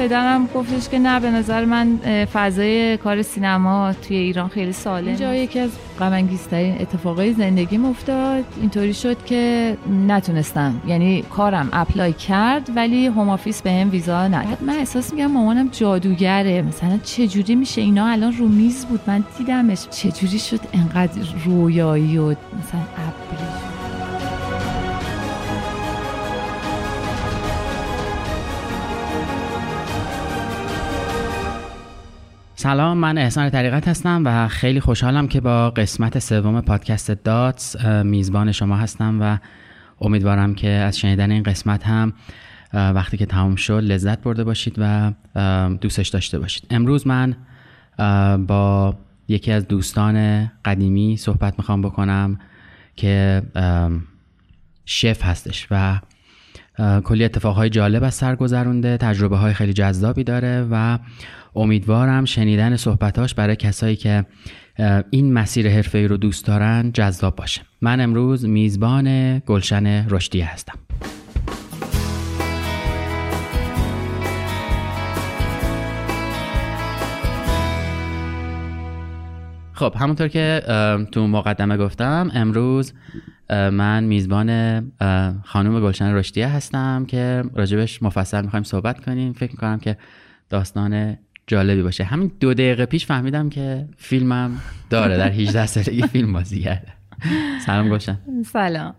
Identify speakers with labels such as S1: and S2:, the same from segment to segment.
S1: پدرم گفتش که نه به نظر من فضای کار سینما توی ایران خیلی سالم اینجا یکی از غم اتفاقای زندگیم افتاد. اینطوری شد که نتونستم. یعنی کارم apply کرد ولی Home Office بهم ویزا نداد. من احساس میگم مامانم جادوگره. مثلا چه جوری میشه اینا؟ الان رو میز بود. من دیدمش چه جوری شد انقدر رویایی و مثلا ابری.
S2: سلام من احسان طریقت هستم و خیلی خوشحالم که با قسمت سوم پادکست داتس میزبان شما هستم و امیدوارم که از شنیدن این قسمت هم وقتی که تمام شد لذت برده باشید و دوستش داشته باشید. امروز من با یکی از دوستان قدیمی صحبت می‌خوام بکنم که شف هستش و کلی اتفاقهای جالب از سر گذرونده تجربه های خیلی جذابی داره و امیدوارم شنیدن صحبتاش برای کسایی که این مسیر حرفه‌ای رو دوست دارن جذاب باشه. من امروز میزبان گلشن رشدی هستم. خب همونطور که تو مقدمه گفتم امروز من میزبان خانم گلشن رشدیه هستم که راجبش مفصل می‌خوایم صحبت کنیم. فکر می‌کنم که داستان جالبی باشه. همین دو دقیقه پیش فهمیدم که فیلمم داره در 18 سالگی فیلم بازی کرده. سلام گلشن
S1: سلام.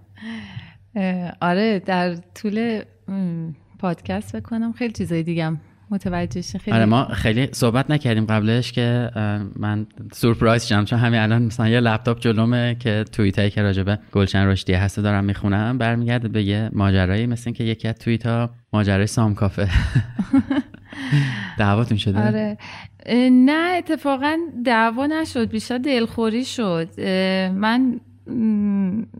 S1: آره در طول پادکست بکنم خیلی چیزای دیگم متوجه شین. خیلی
S2: آره ما خیلی صحبت نکردیم قبلش که من سورپرایز شدم چون همین الان مثلا یه لپتاپ جلومه که توییت هایی که راجبه گلشن رشدی هست دارم می‌خونم برمیگرده به یه ماجرایی مثل این که یکی از توییت ها ماجرای سام کافه. دعواتون شده؟
S1: آره. نه اتفاقا دعوا نشد بیشتر دلخوری شد. من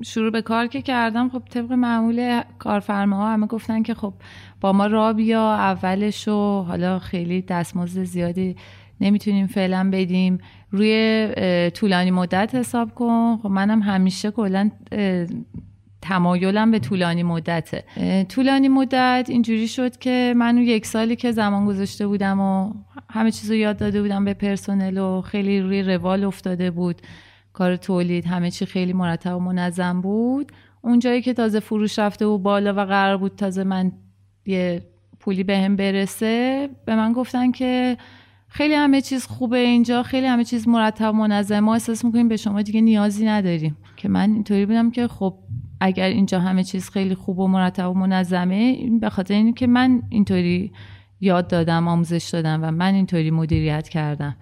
S1: شروع به کار که کردم خب طبق معمول کارفرماها همه گفتن که خب با ما را بیا اولش و حالا خیلی دستمزد زیادی نمی‌تونیم فعلا بدیم. روی طولانی مدت حساب کن. خب منم همیشه کلا تمایلم به طولانی مدته. طولانی مدت اینجوری شد که من اون یک سالی که زمان گذاشته بودم و همه چیز رو یاد داده بودم به پرسنل و خیلی روی روال افتاده بود. کار تولید همه چی خیلی مرتب و منظم بود. اونجایی که تازه فروش رفته و بالا و قرار بود تازه من یه پولی به هم برسه به من گفتن که خیلی همه چیز خوبه اینجا خیلی همه چیز مرتب منظم. ما احساس می‌کنیم به شما دیگه نیازی نداریم. که من اینطوری بودم که خب اگر اینجا همه چیز خیلی خوب و مرتب و منظمه این به خاطر اینه که من اینطوری یاد دادم آموزش دادم و من اینطوری مدیریت کردم.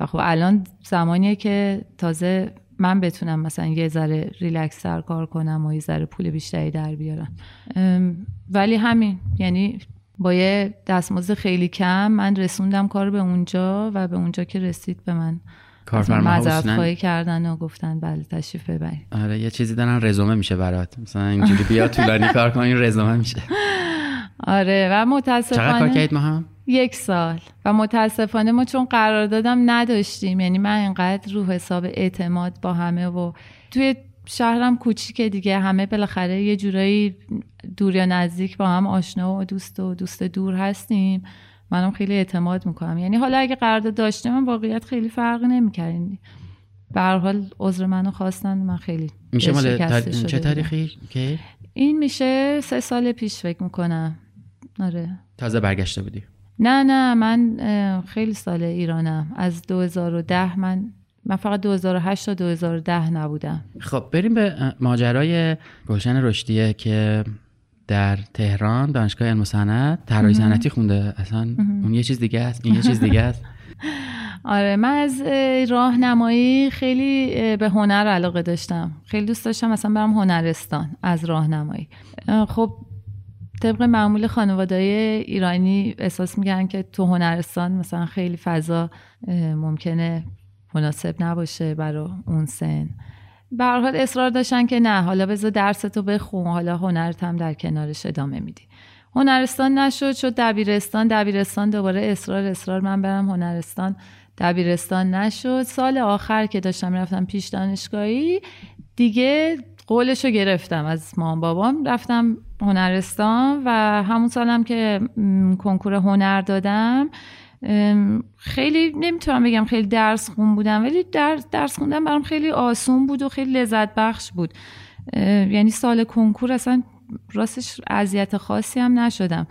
S1: و خب الان زمانیه که تازه من بتونم مثلا یه ذره ریلکس تر کار کنم و یه ذره پول بیشتری در بیارم. ولی همین یعنی با یه دستمزد خیلی کم من رسوندم کار به اونجا و به اونجا که رسید به من.
S2: کارفرما
S1: معذرت خواهی کردن و گفتن بله تشریف ببرید.
S2: آره یه چیزی دارن رزومه میشه برات. مثلا اینجوری بیا طولانی کار کن این رزومه میشه.
S1: آره و متاسفانه
S2: چقدر کار کردید ما هم
S1: یک سال. و متاسفانه ما چون قرار دادم نداشتیم یعنی من اینقدر رو حساب اعتماد با همه و توی شهرم کوچیکه دیگه. همه بالاخره یه جورایی دور یا نزدیک با هم آشنا و دوست و دوست دور هستیم. منم خیلی اعتماد می‌کنم. یعنی حالا اگه قرارداد داشتم من واقعیت خیلی فرق نمی‌کردیم به هر حال عذر منو خواستن من خیلی
S2: میشه مال تار... چه. تاریخی؟ که
S1: این میشه سه سال پیش فکر می‌کنم. آره.
S2: تازه برگشته بودی.
S1: نه نه من خیلی سال ایرانم. از 2010 من من فقط 2008 تا 2010 نبودم.
S2: خب بریم به ماجرای گلشن رشدیه که در تهران دانشگاه علم و صنعت طراحی صنعتی خونده. اصلا اون یه چیز دیگه است. این یه چیز دیگه است.
S1: آره من از اه، راهنمایی خیلی به هنر علاقه داشتم. خیلی دوست داشتم مثلا برم هنرستان از راهنمایی. اه، خب طبق معمول خانواده ایرانی احساس میگن که تو هنرستان مثلا خیلی فضا ممکنه مناسب نباشه برای اون سن. به هر حال اصرار داشتن که نه حالا بذار درستو بخون حالا هنرت هم در کنارش ادامه میدی. هنرستان نشد شد دبیرستان دبیرستان دوباره اصرار اصرار. من برم هنرستان دبیرستان نشد. سال آخر که داشتم رفتم پیش دانشگاهی دیگه قولش رو گرفتم از مام بابام. رفتم هنرستان و همون سالم که کنکور هنر دادم خیلی نمی‌تونم بگم خیلی درس خون بودم ولی درس, درس خوندن برام خیلی آسون بود و خیلی لذت بخش بود. یعنی سال کنکور اصلا راستش اذیت خاصی هم نشدم.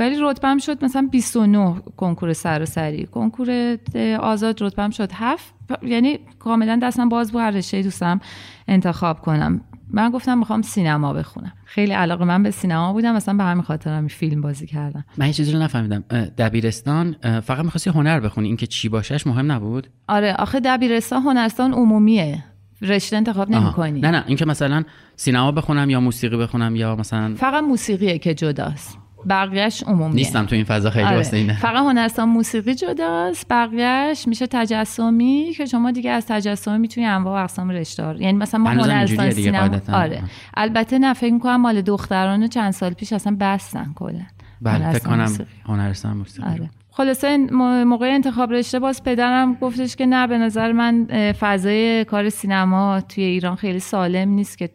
S1: ولی رتبم شد مثلا 29 کنکور سراسری کنکور آزاد رتبم شد 7 یعنی کاملا دستم باز بود هر رشته دوستم انتخاب کنم. من گفتم می‌خوام سینما بخونم. خیلی علاقه من به سینما بودم مثلا به همین خاطر هم فیلم بازی کردم.
S2: من یه چیزی رو نفهمیدم. دبیرستان فقط می‌خواستی هنر بخونی. اینکه چی باشش مهم نبود؟
S1: آره آخه دبیرستان هنرستان عمومیه. رشته انتخاب
S2: آها.
S1: نمی
S2: نه نه. اینکه مثلا سینما بخونم یا موسیقی بخونم یا مثلا
S1: فقط موسیقیه که جداست. بقیهش عمومیه
S2: نیستم تو این فضا خیلی
S1: آره.
S2: واسه اینه
S1: فقط هنرستان موسیقی جداست بقیهش میشه تجسمی که شما دیگه از تجسمی می‌تونی انواع و اقسام رشته رو- یعنی مثلا ما هنرستان سینما. آره البته نه فکر می‌کنم مال دختران چند سال پیش اصلا بستن کلا
S2: بله فکر کنم. هنرستان موسیقی
S1: آره خلاصه موقع انتخاب رشته باز پدرم گفتش که نه به نظر من فضای کار سینما توی ایران خیلی سالم نیست که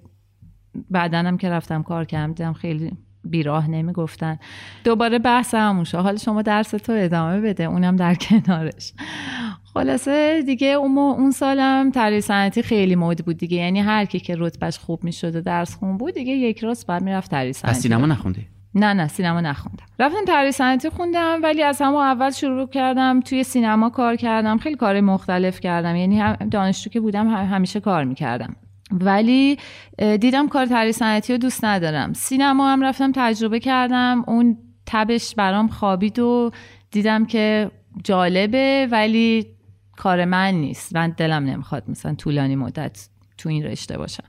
S1: بعدنم که رفتم کار کردم دیدم خیلی بیراه نمی‌گفتن. دوباره بحث همون شد. حالا شما درس تو ادامه بده اونم در کنارش. خلاصه دیگه اون, اون سالم طراحی صنعتی خیلی مد بود دیگه. یعنی هر کی که رتبهش خوب می‌شد و درس خون بود دیگه یک روز بعد می‌رفت
S2: پس
S1: صنعتی.
S2: سینما نخوندی؟
S1: نه نه سینما نخوندم. رفتم طراحی صنعتی خوندم ولی از همون اول شروع کردم توی سینما کار کردم خیلی کار مختلف کردم. یعنی هم دانشجو که بودم هم- همیشه کار می‌کردم. ولی دیدم کار طراحی صنعتی رو دوست ندارم. سینما هم رفتم تجربه کردم. اون تبش برام خوابید و دیدم که جالبه ولی کار من نیست. من دلم نمی‌خواد مثلا طولانی مدت تو این رشته باشم.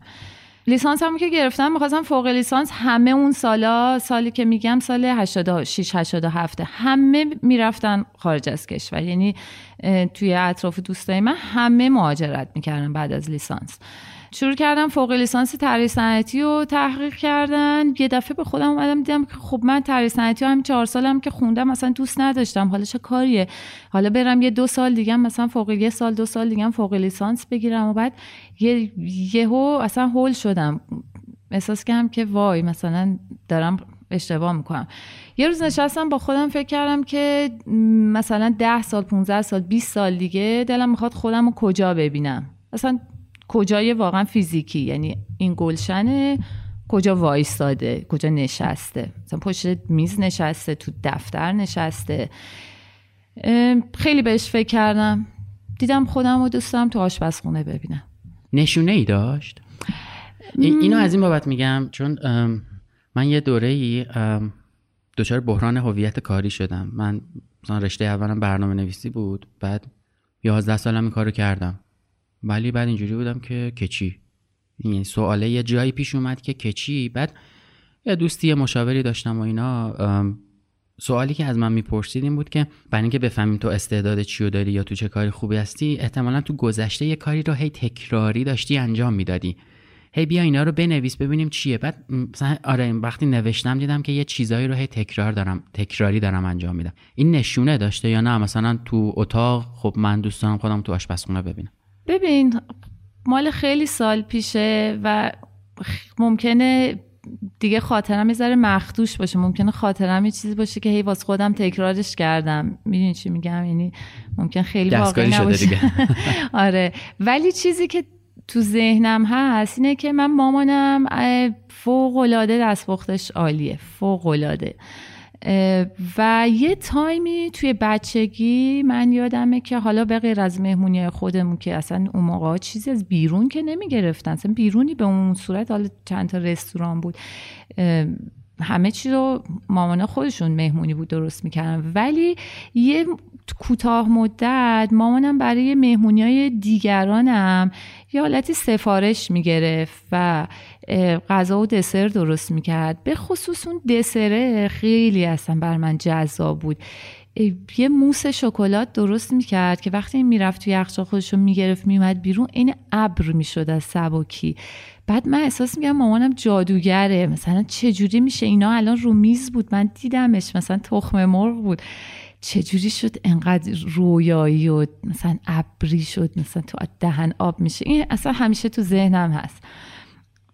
S1: لیسانس هم که گرفتم می‌خواستم فوق لیسانس همه اون سالا سالی که میگم سال 86 87 همه می‌رفتن خارج از کشور. یعنی توی اطراف دوستای من همه مهاجرت می‌کردن بعد از لیسانس. شروع کردم فوق لیسانس طراحی صنعتی رو تحقیق کردن. یه دفعه به خودم اومدم دیدم که خب من طراحی صنعتی همین چهار سالم که خوندم مثلا دوست نداشتم. حالا چه کاریه؟ حالا برم یه دو سال دیگه مثلا فوق یه سال دو سال دیگه فوق لیسانس بگیرم و بعد یه یهو اصلا هول شدم. احساس کردم که وای مثلا دارم اشتباه می‌کنم. یه روز نشستم با خودم فکر کردم که مثلا ده سال 15 سال 20 سال دیگه دلم می‌خواد خودم رو کجا ببینم. اصلا کجای واقعا فیزیکی؟ یعنی این گلشنه کجا وایستاده؟ کجا نشسته؟ مثلا پشت میز نشسته تو دفتر نشسته. خیلی بهش فکر کردم. دیدم خودم رو دوستم تو آشپزخونه ببینم.
S2: نشونه ای داشت این- اینو از این بابت میگم چون من یه دوره ای دچار بحران هویت کاری شدم. من مثلا رشته اولم برنامه نویسی بود بعد یازده سالم این کارو کردم. ولی بعد اینجوری بودم که کچی. این سواله یه جایی پیش اومد که کچی بعد یه دوستی مشاوری داشتم و اینا. سوالی که از من می‌پرسید این بود که برای اینکه بفهمیم تو استعداد چی داری یا تو چه کاری خوبی هستی احتمالا تو گذشته یه کاری رو هی تکراری داشتی انجام می‌دادی. هی بیا اینا رو بنویس ببینیم چیه. بعد مثلا آره وقتی نوشتم دیدم که یه چیزایی رو هی تکرار دارم تکراری دارم انجام میدم. این نشونه داشته یا نه؟ مثلا تو اتاق خب من دوست دارم خودم تو آشپزخونه ببینم.
S1: ببین مال خیلی سال پیشه و ممکنه دیگه خاطرم یه مخدوش باشه. ممکنه خاطرم یه چیزی باشه که هی واسه خودم تکرارش کردم. می‌دونی چی میگم؟ یعنی ممکن خیلی واقعی نباشه. دیگه. آره. ولی چیزی که تو ذهنم هست اینه که من مامانم فوق العاده دستپختش عالیه. فوق العاده و یه تایمی توی بچگی من یادمه که حالا به غیر از مهمونی خودمون که اصلا اون موقع چیزی از بیرون که نمی گرفتن بیرونی به اون صورت حالا چند تا رستوران بود همه چی رو مامانا خودشون مهمونی بود درست می‌کردن. ولی یه کوتاه مدت مامانم برای مهمونی های دیگرانم یه حالتی سفارش می‌گرفت و غذا و دسر درست می‌کرد. به خصوص اون دسره خیلی اصلا بر من جذاب بود. یه موس شکلات درست می‌کرد که وقتی این می‌رفت توی یخچال خودش رو می‌گرفت میومد بیرون این ابر می‌شد از سبکی. بعد من احساس میگم مامانم جادوگره. مثلا چجوری میشه اینا؟ الان رو میز بود. من دیدمش. مثلا تخم مرغ بود. چجوری شد انقدر رویایی و مثلا ابری شد؟ مثلا تو دهن آب میشه. این اصلا همیشه تو ذهنم هست.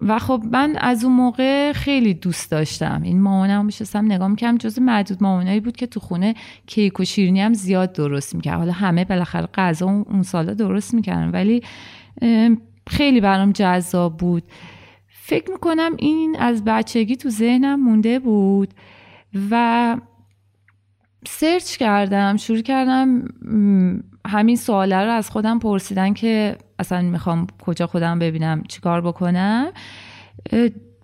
S1: و خب من از اون موقع خیلی دوست داشتم. این مامانم میشستم نگاه می‌کردم جز معدود مامانایی بود که تو خونه کیک و شیرینی هم زیاد درست می‌کرد. حالا همه بالاخره غذا اون سالا درست می‌کردن ولی خیلی برام جذاب بود. فکر می‌کنم این از بچگی تو ذهنم مونده بود و سرچ کردم شروع کردم همین سواله رو از خودم پرسیدن که اصلا می‌خوام کجا خودم ببینم چیکار بکنم.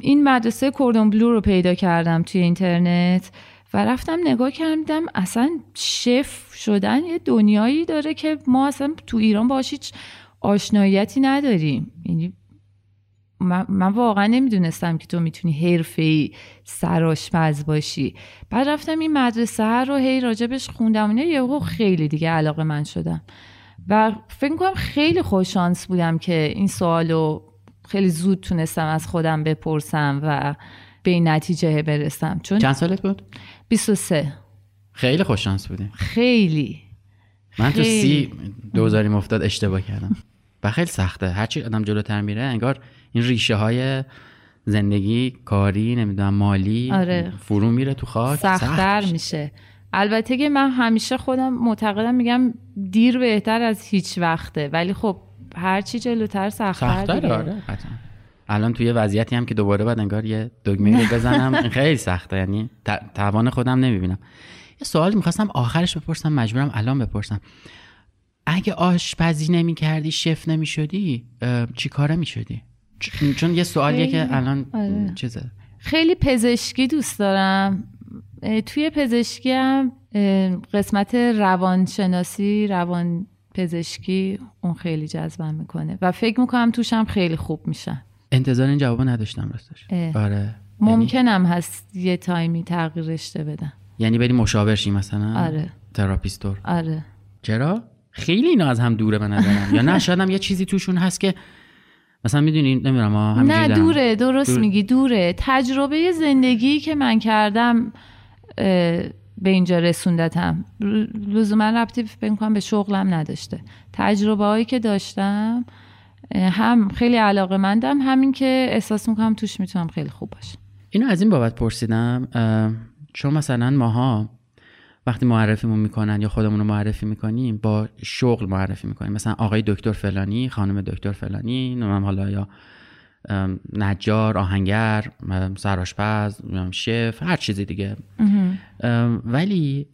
S1: این مدرسه کوردون بلو رو پیدا کردم توی اینترنت و رفتم نگاه کردم اصلا شف شدن یه دنیایی داره که ما اصلا تو ایران باش هیچ آشناییتی نداریم. یعنی من, واقعا نمی‌دونستم که تو می‌تونی حرفه ای سراشپز باشی. بعد رفتم این مدرسه رو هی راجبش خوندم. یه یهو خیلی دیگه علاقه من شدم. و فکر کنم خیلی خوششانس بودم که این سوالو خیلی زود تونستم از خودم بپرسم و به این نتیجه برسم. چون
S2: چند سالت بود؟
S1: 23
S2: خیلی خوششانس بودیم
S1: خیلی.
S2: من تو سی دوزاری مفتاد اشتباه کردم. و خیلی سخته. هرچی آدم جلوتر میره انگار این ریشه های زندگی کاری نمی‌دونم مالی
S1: آره.
S2: فرو میره تو خاک.
S1: سختتر سخت میشه. البته که من همیشه خودم معتقدم میگم دیر بهتر از هیچ وقته. ولی خب هرچی جلوتر سختتر
S2: دیگه. آره الان توی وضعیتی هم که دوباره بعد انگار یه دگمه رو بزنم. خیلی سخته یعنی توان خودم نمی‌بینم. یه سوال می‌خواستم آخرش بپرسم مجبورم الان بپرسم. اگه آشپزی نمی کردی شف نمی شدی چی کاره می شدی؟ چون یه سوالیه که الان آره. چیزه.
S1: خیلی پزشکی دوست دارم. توی پزشکی هم قسمت روانشناسی روان پزشکی اون خیلی جذبم می‌کنه و فکر می‌کنم توشم خیلی خوب میشن.
S2: انتظار این جواب نداشتم راستش. آره.
S1: ممکنم هست یه تایمی تغییر رشته بدم
S2: یعنی بری مشاور شی مثلا؟
S1: آره.
S2: تراپیستور.
S1: آره.
S2: چرا؟ خیلی اینا از هم دوره به نظرم. یا نه شاید هم یه چیزی توشون هست که مثلا می‌دونی نمی‌دونم
S1: نه دوره درست میگی دوره. تجربه زندگی که من کردم به اینجا رسوندتم. لزوما ربطی فکر کنم به شغلم نداشته. تجربه هایی که داشتم هم خیلی علاقه مندم همین که احساس می‌کنم توش می‌تونم خیلی خوب باشم.
S2: اینو از این بابت پرسیدم چون مثلا ماها وقتی معرفیمون می‌کنن یا خودمون رو معرفی می‌کنیم با شغل معرفی می‌کنیم مثلا آقای دکتر فلانی خانم دکتر فلانی نمیم حالا یا نجار آهنگر سراشپز شف هر چیزی دیگه ولی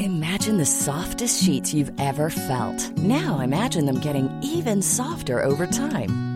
S3: Imagine the softest sheets you've ever felt. Now imagine them getting even softer over time.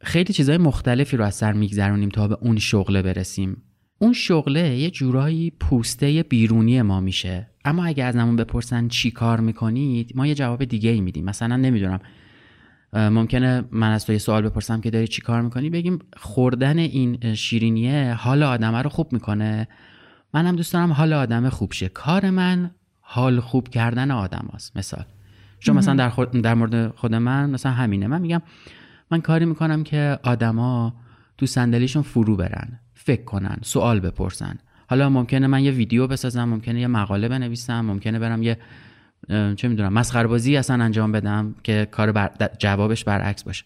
S2: خیلی چیزای مختلفی رو از سر میگذرونیم تا به اون شغله برسیم. اون شغله یه جورایی پوسته بیرونی ما میشه. اما اگه از نمون بپرسن چی کار می‌کنید ما یه جواب دیگه ای میدیم. مثلا نمی‌دونم ممکنه من از تو یه سوال بپرسم که داری چی کار می‌کنی؟ بگیم خوردن این شیرینیه حال آدمه رو خوب می‌کنه. منم دوست دارم حال آدم خوب شه. کار من حال خوب کردن آدم هست مثال. شما مثلا در, خود در مورد خود من مثلا همینه. من میگم من کاری می‌کنم که آدما تو صندلیشون فرو برن فکر کنن سوال بپرسن. حالا ممکنه من یه ویدیو بسازم ممکنه یه مقاله بنویسم ممکنه برم یه چه می‌دونم مسخره‌بازی اصلا انجام بدم که کار بر... جوابش برعکس باشه.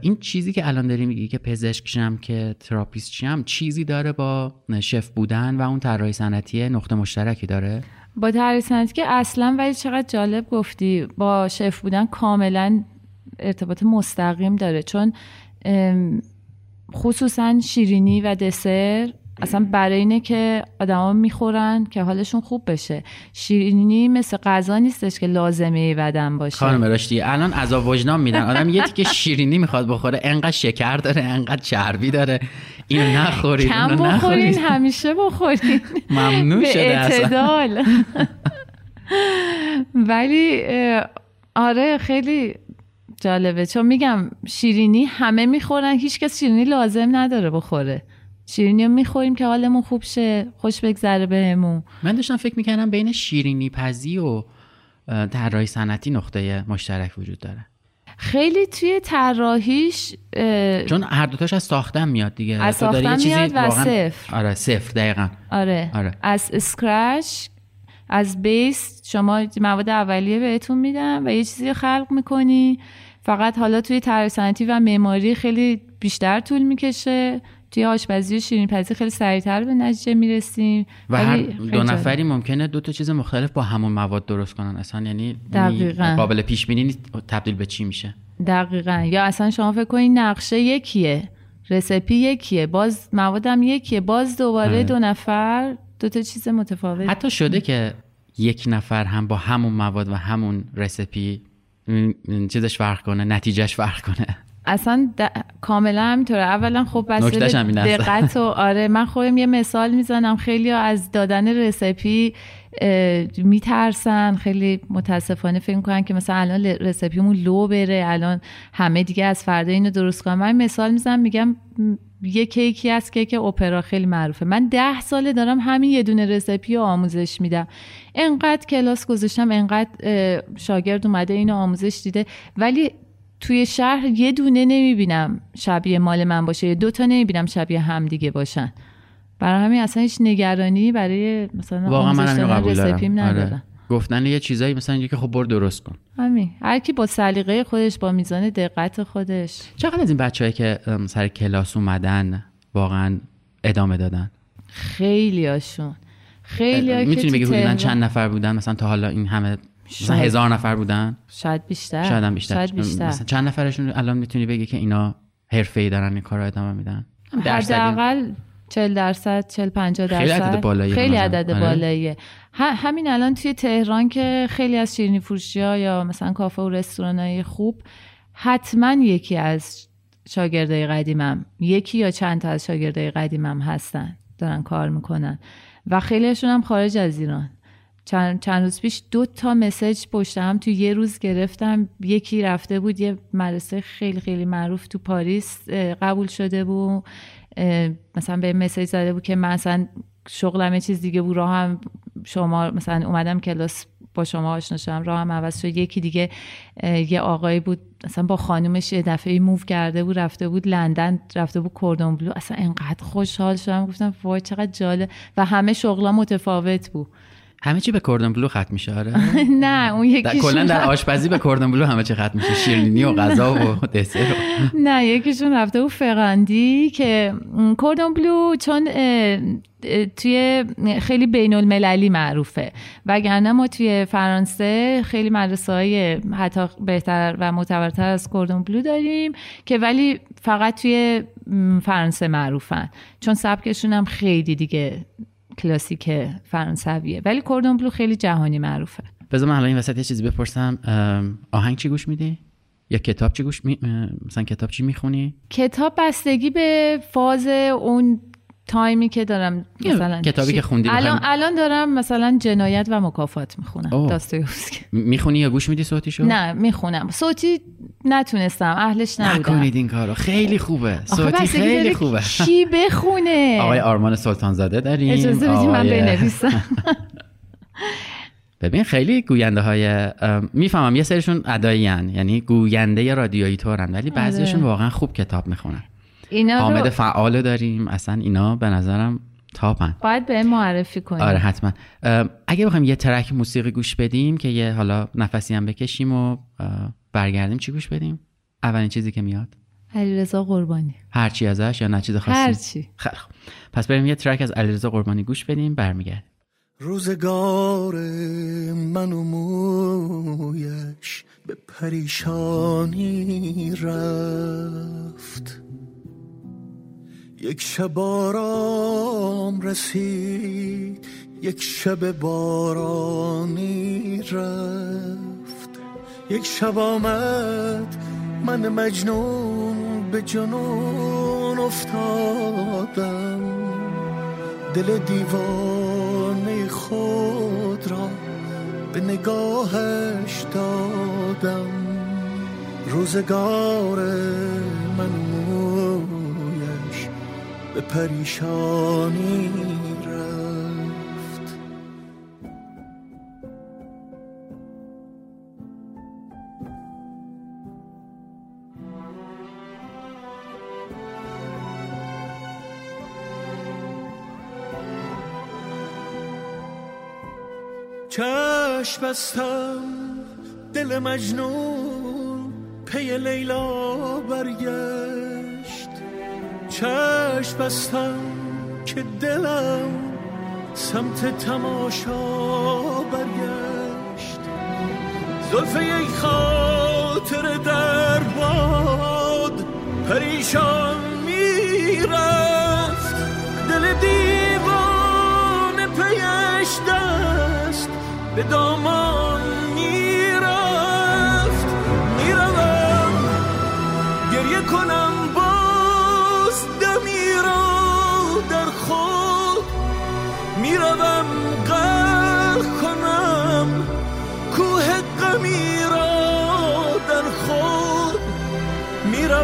S2: این چیزی که الان داری میگی که پزشک شم که تراپیست شم چیزی داره با شف بودن و اون طراحی صنعتی نقطه مشترکی داره؟
S1: با طراحی صنعتی که اصلا ولی چقدر جالب گفتی با شف بودن کاملا ارتباط مستقیم داره. چون خصوصا شیرینی و دسر اصلا برای اینه که آدما می‌خورن که حالشون خوب بشه. شیرینی مثل غذا نیستش که لازمه بدن باشه.
S2: خانم راشدی الان عذاب وجدان میدن. آدم یه تیکه شیرینی می‌خواد بخوره انقدر شکر داره انقدر چربی داره. اینو نخورید
S1: کم بخورین همیشه بخورین.
S2: ممنوع شده
S1: اعتدال. ولی آره خیلی جالبه. چون میگم شیرینی همه می‌خورن هیچکس شیرینی لازم نداره بخوره. شیرینی رو می‌خوریم که حالمون خوب شه خوش بگذره بهمون.
S2: من داشتم فکر می‌کردم بین شیرینی پزی و طراحی صنعتی نقطه مشترک وجود داره.
S1: خیلی توی طراحیش
S2: چون هر دوتاش از ساختن میاد دیگه.
S1: از ساختن میاد و صفر.
S2: آره صفر دقیقا.
S1: آره.
S2: آره.
S1: از اسکرش از بیس شما مواد اولیه بهتون میدم و یه چیزی خلق می‌کنی. فقط حالا توی طراحی صنعتی و معماری خیلی بیشتر طول می‌کشه. توی آشپزی و شیرین پزی خیلی سریعتر به نتیجه می‌رسیم.
S2: و هر دو نفری ممکنه دو تا چیز مختلف با همون مواد درست کنن. اصلا یعنی
S1: دقیقا.
S2: قابل پیش بینی نیست تبدیل به چی میشه.
S1: دقیقا. یا اصلا شما فکر کنید نقشه یکیه رسپی یکیه باز موادم یکیه باز دوباره
S2: آره.
S1: دو نفر دو تا چیز متفاوت.
S2: حتی شده که یک نفر هم با همون مواد و همون رسپی چیزش فرق کنه نتیجهش فرق کنه.
S1: اصلا د... کاملا همینطوره. اولا خب
S2: هست.
S1: دقت و آره من خودم یه مثال می‌زنم. خیلی از دادن رسپی میترسن. خیلی متاسفانه فکر می‌کنن که مثلا الان رسپیمون لو بره. الان همه دیگه از فردا اینو درست کنم من مثال می‌زنم میگم یه کیکی از کیک اپرا خیلی معروفه. من ده ساله دارم همین یه دونه رسپی رو آموزش میدم. انقدر کلاس گذاشتم انقدر شاگرد اومده اینو آموزش دیده. ولی توی شهر یه دونه نمی‌بینم شبیه مال من باشه. یه دوتا نمی‌بینم شبیه هم دیگه باشن. برای همین اصلا هیچ نگرانی برای مثلا
S2: واقعا من قبول دارم.
S1: ندارم
S2: آره. گفتن یه چیزایی مثلا که خب برو درست کن.
S1: همین هر کی با سلیقه خودش با میزان دقت خودش.
S2: چقدر از این بچه‌ای که سر کلاس اومدن واقعا ادامه دادن؟
S1: خیلی هاشون. خیلی ها
S2: می‌تونی
S1: تو
S2: بگی حدودا چند نفر بودن؟ مثلا تا حالا این همه مثلا. هزار نفر بودن؟
S1: شاید بیشتر.
S2: شاید هم بیشتر.
S1: شاید بیشتر.
S2: مثلا چند نفرشون الان می‌تونی بگی که اینا حرفه‌ای دارن این کارو ادامه میدن؟
S1: حداقل 40 درصد 40 50 درصد.
S2: خیلی عدد بالاییه
S1: خیلی. عدد
S2: آره.
S1: بالاییه. همین الان توی تهران که خیلی از شیرینی فروشی ها یا مثلا کافه و رستوران های خوب حتما یکی از شاگردای قدیمم یکی یا چند تا از شاگردای قدیمم هستن دارن کار می‌کنن. و خیلیشون هم خارج از ایران. چند, چند روز پیش دو تا مسج پشتم تو یه روز گرفتم. یکی رفته بود یه مدرسه خیلی خیلی معروف تو پاریس قبول شده بود. مثلا به مسج زده بود که من اصلا شغلم چیز دیگه بود راه هم شما مثلا اومدم کلاس با شما آشنا شدم راه هم عوض شد. یکی دیگه یه آقایی بود اصلا با خانومش یه دفعه موو کرده بود رفته بود لندن رفته بود کوردون بلو. اصلا انقدر خوشحال شدم. گفتم وای چقدر جالب. و همه شغلا متفاوت بود.
S2: همه چی به کوردون بلو ختم میشه آره.
S1: نه اون یکیشون
S2: کلا در آشپزی به کوردون بلو همه چی ختم میشه شیرینی و غذا و دسر
S1: نه یکیشون رفته بود فقندی که کوردون بلو چون توی خیلی بین المللی معروفه. وگرنه ما توی فرانسه خیلی مدرسه های حتی بهتر و معتبرتر از کوردون بلو داریم که ولی فقط توی فرانسه معروفن. چون سبکشون هم خیلی دیگه کلاسیک فرانسویه. ولی کوردون بلو خیلی جهانی معروفه.
S2: بذار من این وسط یه چیزی بپرسم. آهنگ چی گوش میدی؟ یا کتاب چی گوش می... مثلا کتاب چی می‌خونی؟
S1: کتاب بستگی به فاز اون تایمی که دارم مثلا
S2: کتابی که خوندی
S1: الان الان دارم مثلا جنایت و مکافات می‌خونم داستایوفسکی.
S2: می‌خونی یا گوش میدی صوتیشو؟
S1: نه می‌خونم. صوتی نتونستم اهلش نبودم
S2: نکنید این کارو. خیلی خوبه. صوتی خیلی خوبه.
S1: کی بخونه؟
S2: آقای آرمان سلطانزاده داریم.
S1: اجازه بدید من بنویسم.
S2: ببین خیلی گوینده های می‌فهمم یه سریشون ادایی یعنی گوینده رادیویی طورن ولی بعضیشون واقعا خوب کتاب می‌خونن.
S1: اینا
S2: حامد فعال داریم. اصلا اینا به نظرم تاپن.
S1: باید به معرفی کنیم.
S2: آره حتما. اگه بخوایم یه ترک موسیقی گوش بدیم که یه حالا نفسی هم بکشیم و برگردیم چی گوش بدیم؟ اولین چیزی که میاد.
S1: علیرضا قربانی.
S2: هرچی ازش یا نه چیز خاصی؟
S1: هرچی
S2: خیلی پس بریم یه ترک از علیرضا قربانی گوش بدیم برمیگردیم.
S4: روزگار من و مویش به پریشانی رفت. یک شب آرام رسید یک شب بارانی رفت. یک شب آمد من مجنون به جنون افتادم. دل دیوانه خود را به نگاهش دادم. روزگار به پریشانی رفت. چشم بستم دل مجنون پی لیلا برگشت. چشم بستم که دلم سمت تماشا برگشت. زلفه یک خاطر در باد پریشان می‌رفت. دل دیوان پیش دست به دامان می‌رفت. می‌روم گریه کنم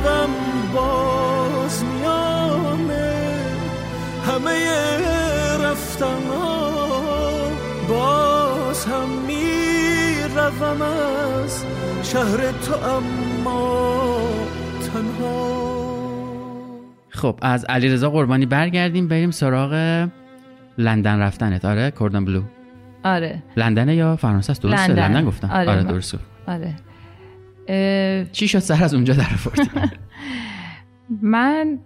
S4: می‌روم باز میانه همه رفتن باز هم می‌روم از شهر تو اما تنها.
S2: خب از علیرضا قربانی برگردیم بریم سراغ لندن رفتنت. آره کوردن بلو.
S1: آره.
S2: لندن یا فرانسه است؟ درسته؟
S1: لندن.
S2: لندن گفتم.
S1: آره،
S2: آره
S1: ما-
S2: درست گفت.
S1: آره.
S2: چی شد سر از اونجا در
S1: من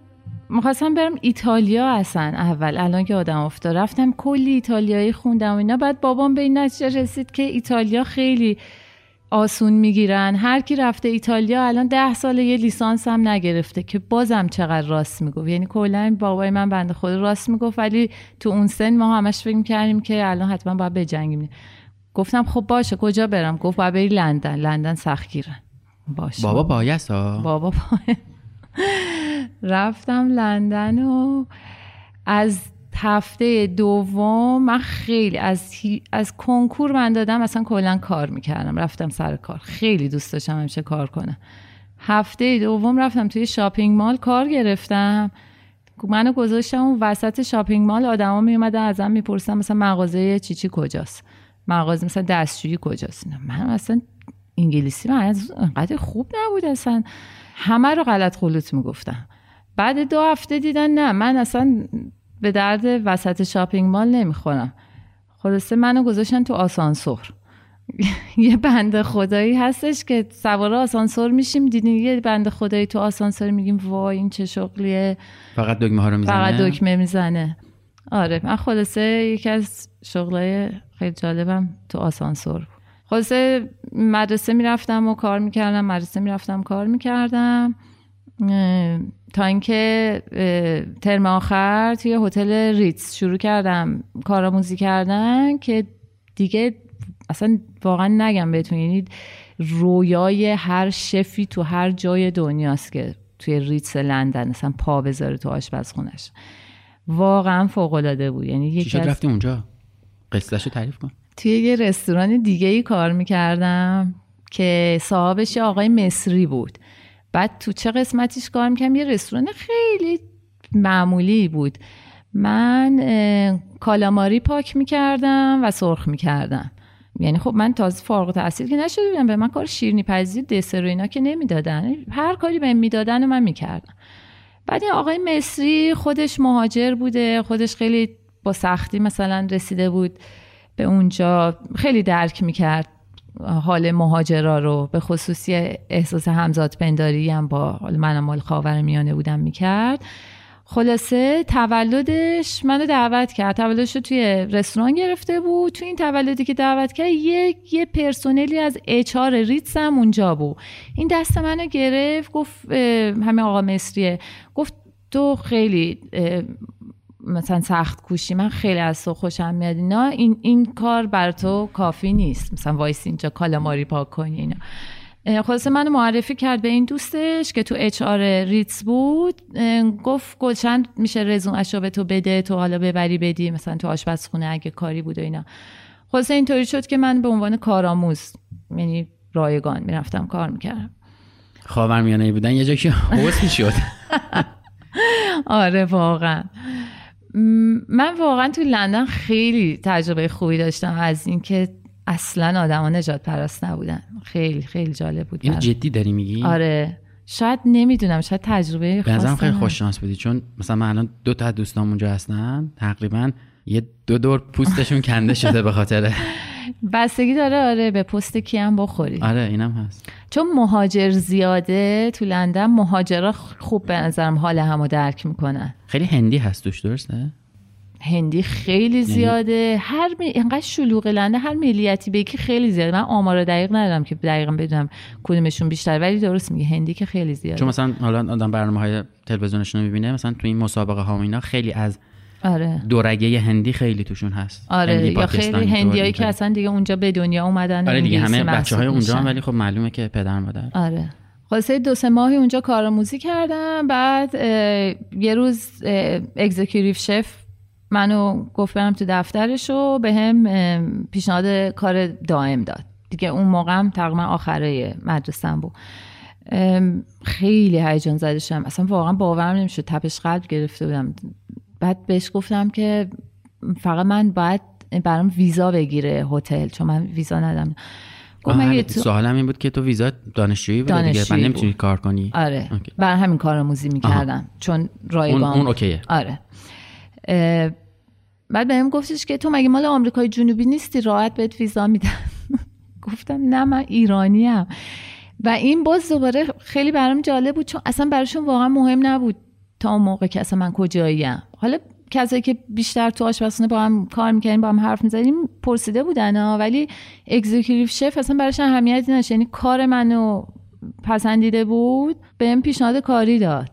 S1: می‌خواستم برم ایتالیا اصلا اول. الان که آدم افتاد. رفتم کلی ایتالیایی خوندم و اینا. بعد بابام به این نتیجه رسید که ایتالیا خیلی آسون می‌گیرن. هر کی رفته ایتالیا الان ده سال یه لیسانس هم نگرفته که بازم چقدر راست می‌گفت. یعنی کلا بابای من بنده خدا راست می‌گفت ولی تو اون سن ما همش فکر کردیم که الان حتما باید بجنگیم گفتم خب باشه کجا برم؟ گفت باید بری لندن. لندن سختگیرن. باشه
S2: بابا بایست ها
S1: بابا پای رفتم لندن و از هفته دوم من خیلی از از کنکور من دادم اصلا کلا کار می‌کردم. رفتم سر کار. خیلی دوست داشتم همیشه کار کنم. هفته دوم رفتم توی shopping mall کار گرفتم. منو گذاشتم اون وسط shopping mall آدما می اومدن ازم می‌پرسن مثلا مغازه چی چی کجاست؟ مغازه مثلا دستشویی کجاست؟ من مثلا انگلیسی من انقدر خوب نبود اصلا. همه رو غلط خلوط می‌گفتم بعد دو هفته دیدن نه من اصلا به درد وسط شاپینگ مال نمی‌خورم. خلاصه منو گذاشتن تو آسانسور. یه بند خدایی هستش که سوار آسانسور میشیم دیدین یه بند خدایی تو آسانسور میگیم وای این چه شغلیه.
S2: فقط دکمه ها رو می‌زنه؟
S1: فقط دکمه می‌زنه. آره من خلاصه یکی از شغلای خیلی جالبم تو آسانسور بود. خلاصه مدرسه می‌رفتم و کار می‌کردم مدرسه می‌رفتم کار می‌کردم. تا اینکه ترم آخر توی هتل ریتز شروع کردم کارآموزی کردن که دیگه اصلا واقعا نگم بهتون. یعنی رویای هر شفی تو هر جای دنیاست که توی ریتز لندن اصلا پا بذاره تو آشپزخونش واقعا فوق العاده بود. یعنی
S2: یکی از... رفتی اونجا؟ قصهشو تعریف کن.
S1: توی یه رستوران دیگه ای کار می‌کردم که صاحبش آقای مصری بود. بعد تو چه قسمتیش کار می‌کردم؟ یه رستوران خیلی معمولی بود. من کالاماری پاک می‌کردم و سرخ می‌کردم. یعنی خب من تازه فارغ تحصیل که نشده بودم به من کار شیرنی پزی دسر و اینا که نمی‌دادن. هر کاری بهم می‌دادن و من می‌کردم. بعد این آقای مصری خودش مهاجر بوده خودش خیلی با سختی مثلا رسیده بود. به اونجا خیلی درک می‌کرد حال مهاجرا رو. به خصوصی احساس همزاد پنداری هم با منم مال خاور میانه بودم می‌کرد. خلاصه تولدش منو دعوت کرد. تولدش رو توی رستوران گرفته بود. تو این تولدی که دعوت کرد یه, یه پرسونلی از اچار ریتس هم اونجا بود. این دست منو گرفت گفت همین آقا مصریه. گفت تو خیلی مثلا سخت کوشی من خیلی از تو خوشم میاد اینا. این, این کار بر تو کافی نیست. مثلا وایسی اینجا calamari پاک کنی اینا. خلاصه منو معرفی کرد به این دوستش که تو HR Ritz بود. گفت گلشن میشه رزومه‌اشو به تو بده تو حالا ببری بدی مثلا تو آشپزخونه اگه کاری بود و اینا. خلاصه اینطوری شد که من به عنوان کارآموز یعنی رایگان می‌رفتم کار می‌کردم.
S2: خاورمیانه بودن یه جا که حوض می‌شد
S1: آره واقعا. من واقعا تو لندن خیلی تجربه خوبی داشتم از اینکه اصلا آدما نجات پرست نبودن. خیلی خیلی جالب بود
S2: این جدی داری میگی؟
S1: آره. شاید نمی‌دونم شاید تجربه
S2: خاصی خیلی خوششانس بودی چون مثلا من الان دو تا دوستام اونجا هستن تقریبا یه دو دور پوستشون کنده شده به خاطر.
S1: بستگی داره آره به پست کی هم بخوری.
S2: آره اینم هست.
S1: چون مهاجر زیاده تو لندن مهاجرا خوب به نظرم حال همو درک می‌کنن.
S2: خیلی هندی هست توش درسته؟
S1: هندی خیلی یعنی زیاده. هر می... اینقدر شلوغ لنده هر ملیتی بگی خیلی زیاده. من آمار دقیق ندارم که دقیقا بدونم کدومشون بیشتر ولی درست میگه هندی که خیلی زیاده.
S2: چون مثلا حالا آدم برنامه های تلویزیونشون رو می‌بینه مثلا تو این مسابقه ها اینا خیلی از
S1: آره.
S2: دورگه هندی خیلی توشون هست.
S1: آره یا خیلی هندیایی که اصلا دیگه اونجا به دنیا اومدن
S2: آره دیگه همه بچه های اونجا هم ولی خب معلومه که پدر مادر.
S1: آره. خلاصه دو سه ماهی اونجا کارآموزی کردم بعد یه روز اگزیکیوتیو شف منو گفت برم تو دفترش و به هم پیشنهاد کار دائم داد. دیگه اون موقع هم تقریبا آخره مدرسم بود. خیلی هیجان زده شدم. اصلا واقعا باورم نمی‌شد. تپش قلب گرفته بودم. بعد بهش گفتم که فقط من باید برام ویزا بگیره هتل چون من ویزا ندم
S2: گفت تو... سوالم این بود که تو ویزا دانشجویی بود دیگه؟ من نمی‌تونی کار کنی؟
S1: آره. بر همین کارآموزی می‌کردم چون رایگان.
S2: اون, اون اوکیه.
S1: آره. بعد بهم گفتش که تو مگه مال آمریکای جنوبی نیستی؟ راحت بهت ویزا میدن گفتم نه من ایرانیم. و این باز دوباره خیلی برام جالب بود چون اصلا براشون واقعا مهم نبود. تا اون موقع که اصلا من کجاییم حالا کسایی که بیشتر تو آشپزخونه با هم کار می‌کنیم با هم حرف می‌زدیم پرسیده بودن ها. ولی اگزیکیتیو شف اصلا براش اهمیتی نداشت. یعنی کار منو پسندیده بود بهم پیشنهاد کاری داد.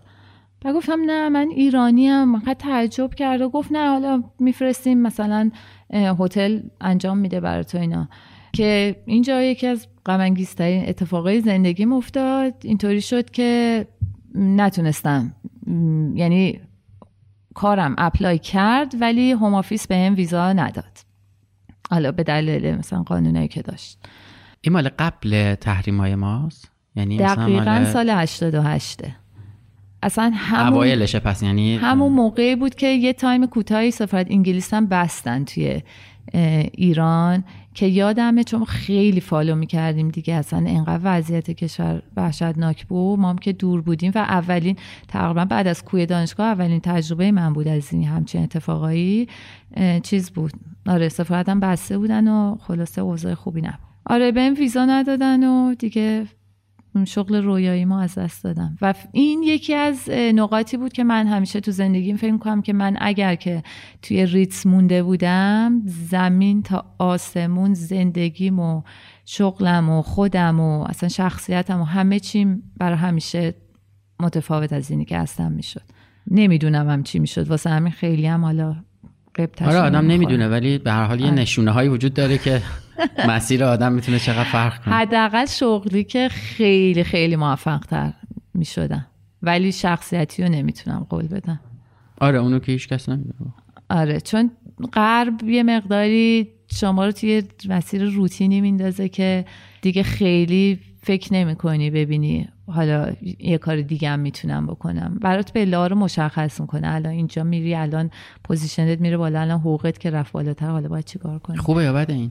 S1: و گفتم نه من ایرانی هم تعجب کرد و گفت نه حالا میفرستیم مثلا هتل انجام میده برای تو اینا. که اینجا یکی از غمانگیزترین اتفاقای زندگیم افتاد. اینطوری شد که نتونستم یعنی کارم apply کرد ولی Home Office بهم ویزا نداد. حالا به دلیل مثلا قانونایی که داشت.
S2: این مال قبل تحریم های ماست؟ یعنی
S1: دقیقا
S2: مال...
S1: سال 88 اصلا همون
S2: پس یعنی
S1: همون موقعی بود که یه time کوتاهی سفارت انگلیس هم بستن توی ایران. که یادمه چون خیلی follow می‌کردیم دیگه اصلا انقدر وضعیت کشور وحشتناک بود. ما هم که دور بودیم و اولین تقریبا بعد از کوی دانشگاه اولین تجربه من بود از این همچین اتفاقایی. چیز بود. آره سفارت هم بسته بودن و خلاصه اوضاع خوبی نبود. آره بهم ویزا ندادن و دیگه شغل رویایی ما از دست دادم. و این یکی از نقاطی بود که من همیشه تو زندگیم فکر کنم که من اگر که توی ریتس مونده بودم زمین تا آسمون زندگیم و شغلم و خودم و اصلا شخصیتم و همه چیم برای همیشه متفاوت از اینی که هستم می‌شد. نمی‌دونم هم چی می‌شد. واسه همین خیلی هم حالا
S2: آره آدم نمی‌دونه ولی به هر حال یه نشونه هایی وجود داره که مسیر آدم می‌تونه چقدر فرق کنه.
S1: حداقل شغلی که خیلی خیلی موفق تر می‌شدم. ولی شخصیتی رو نمی‌تونم قول بدم.
S2: آره اونو که هیچ کس نمی‌دونه.
S1: آره چون غرب یه مقداری شما رو توی مسیر روتینی میندازه که دیگه خیلی فکر نمی کنی ببینی حالا یه کار دیگه هم می‌تونم بکنم. برات به رو مشخص می‌کنه. الان اینجا میری الان پوزیشنت میره بالا الان حقوقت که رفت بالاتر حالا باید چیکار کنی؟
S2: خوبه یا بده این؟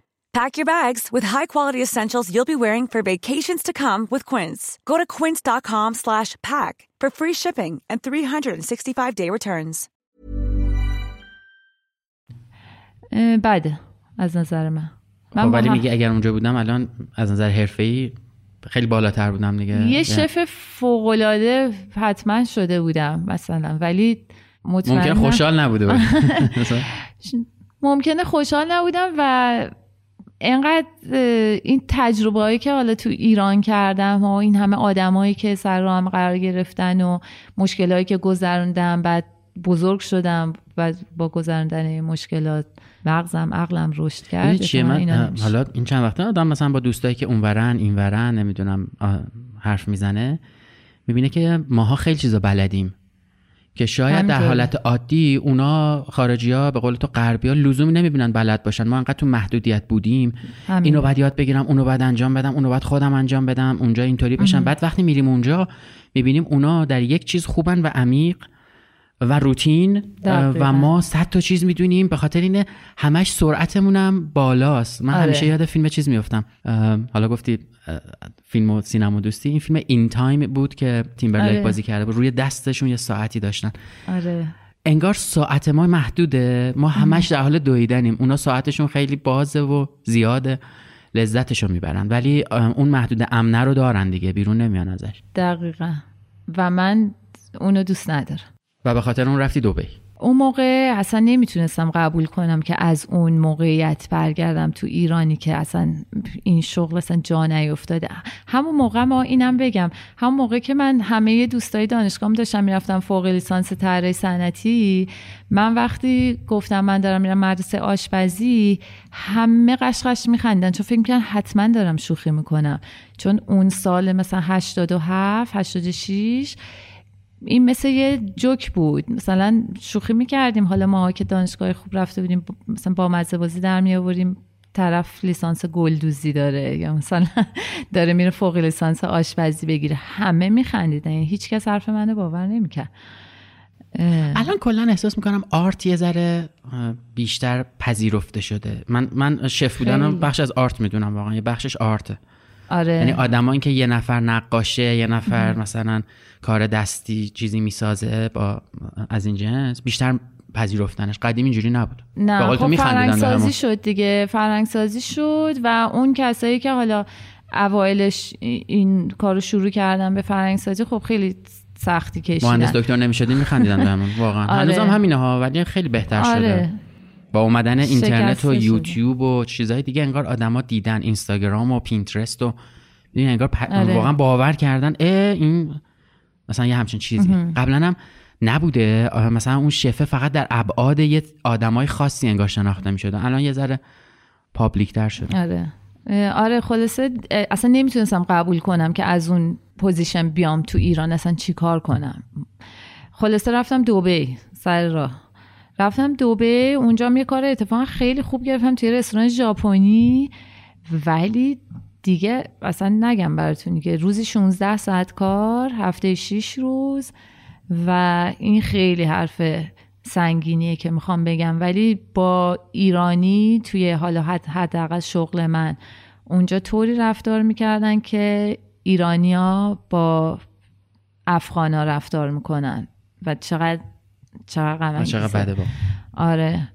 S5: Pack your bags with high-quality essentials you'll be wearing for vacations to come with Quince. Go to quince.com/pack for free shipping and 365-day returns.
S1: بعد از نظر من.
S2: من خب ولی میگه اگر اونجا بودم الان از نظر حرفه‌ای خیلی بالاتر بودم دیگه
S1: یه شف فوق العاده حتما شده بودم مثلا ولی مطمئن
S2: ممکنه خوشحال نبوده
S1: ممکنه خوشحال نبودم و انقدر این تجربه هایی که حالا تو ایران کردم و این همه آدمایی که سر هم قرار گرفتن و مشکلهایی که گذروندم بعد بزرگ شدم و با گذراندن مشکلات مغزم عقلم رشد کرد
S2: چیه؟ من حالا این چند وقته آدم مثلا با دوستایی که اونورن اینورن نمی‌دونم حرف می‌زنه می‌بینه که ماها خیلی چیزا بلدیم. که شاید در حالت عادی اونا خارجی ها به قول تو غربی ها لزومی نمی‌بینن بلد باشن. ما انقدر تو محدودیت بودیم. همین. اینو بعد یاد بگیرم اونو بعد انجام بدم اونو بعد خودم انجام بدم اونجا اینطوری بشن. بعد وقتی میریم اونجا می‌بینیم اونا در یک چیز خوبن و عمیق. و روتین و ما صد تا چیز می‌دونیم. به خاطر اینه همش سرعتمونم بالاست. من آره. همیشه یاد فیلم چیز میفتم حالا گفتی فیلم و سینما دوستی. این فیلم In Time بود که تیمبرلیک آره. بازی کرده بود. روی دستشون یه ساعتی داشتن.
S1: آره.
S2: انگار ساعت ما محدوده. ما همش در حال دویدنیم. اونا ساعتشون خیلی بازه و زیاده. لذتشو می‌برن. ولی اون محدوده امنه رو دارن دیگه. بیرون نمیان ازش.
S1: دقیقا. و من اونو دوست ندارم.
S2: و به خاطر اون رفتی دوبی
S1: اون موقع اصلا نمی‌تونستم قبول کنم که از اون موقعیت برگردم تو ایرانی که اصلا این شغل اصلا جا نیفتاده. همون موقع ما اینم بگم همون موقع که من همه دوستای دانشگاهم داشتم می‌رفتم فوق لیسانس طراحی صنعتی من وقتی گفتم من دارم میرم مدرسه آشپزی همه قشقش میخندن چون فکر می‌کنن حتما دارم شوخی می‌کنم. چون اون سال مثلا 87 86 این مثل یه جوک بود. مثلا شوخی می‌کردیم. حالا ما که دانشگاه خوب رفته بودیم مثلا با مزه بازی در می آوریم طرف لیسانس گلدوزی داره. یا مثلا داره میره فوق لیسانس آشپزی بگیره. همه میخندیدن. یعنی هیچ کس حرف منو باور نمی‌کرد.
S2: الان کلا احساس می‌کنم آرت یه ذره بیشتر پذیرفته شده. من من شف بودن بخش از آرت می‌دونم واقعا. یه بخشش آرته.
S1: آره.
S2: یعنی آدمایی که یه نفر نقاشه یه نفر مثلا کار دستی چیزی می‌سازه با از این جنس بیشتر پذیرفتنش. قدیم اینجوری نبود.
S1: نه خب فرهنگ سازی شد دیگه. فرهنگ سازی شد و اون کسایی که حالا اوایلش این کارو شروع کردن به فرهنگ سازی خب خیلی سختی کشیدن.
S2: مهندس دکتر نمی‌شدیم میخندیدن بهمون واقعا. آره. هنوز هم همینه ها ولی خیلی بهتر آره. شده. با اومدن اینترنت و یوتیوب و چیزهای دیگه انگار آدما دیدن اینستاگرام و پینترست و انگار پ... آره. واقعا باور کردن اه این مثلا یه همچین چیزی. قبلا هم نبوده. مثلا اون شفه فقط در ابعاد یه آدمای خاصی انگار شناخته می‌شده الان یه ذره public تر شده.
S1: آره. آره خلاصه اصلا نمی‌تونستم قبول کنم که از اون position بیام تو ایران اصلا چیکار کنم. خلاصه رفتم دوبی سر راه. رفتم دوبی اونجا یه کار اتفاقا خیلی خوب گرفتم توی رستوران ژاپنی. ولی دیگه اصلا نگم براتون که روزی 16 ساعت کار هفته 6 روز و این خیلی حرف سنگینیه که می‌خوام بگم. ولی با ایرانی توی حالا حداقل شغل من اونجا طوری رفتار می‌کردن که ایرانیا با افغانا رفتار می‌کنن و چقدر چقدر
S2: چقدر بده با
S1: آره.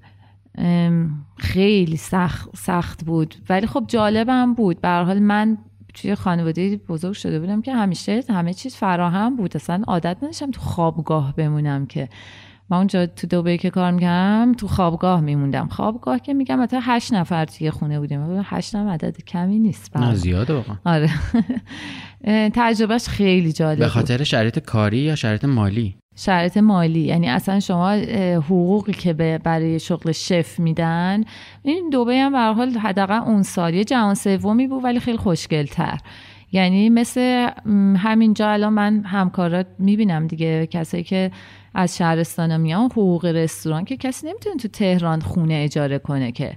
S1: خیلی سخت, سخت بود. ولی خب جالبم بود. به حال من توی خانواده بزرگ شده بودم که همیشه همه چیز فراهم بود. اصلا عادت نداشتم تو خوابگاه بمونم که. من اونجا تو دوبه که کار می‌کنم تو خوابگاه میموندم. خوابگاه که میگم مثلا هشت نفر توی خونه بودیم. هشت هم عدد کمی نیست
S2: نه زیاده واقعا.
S1: آره. تجربهش خیلی جالب
S2: به خاطر شرایط کاری یا شرایط مالی؟
S1: شرایط مالی. یعنی اصلا شما حقوقی که برای شغل شف میدن این دوبه هم به حال حداقل اون سال. یه جهان سومی بود ولی خیلی خوشگلتر. یعنی مثل همینجا الان من همکارات می‌بینم دیگه کسایی که از شهرستان میان حقوق رستوران که کسی نمی‌تونه تو تهران خونه اجاره کنه که.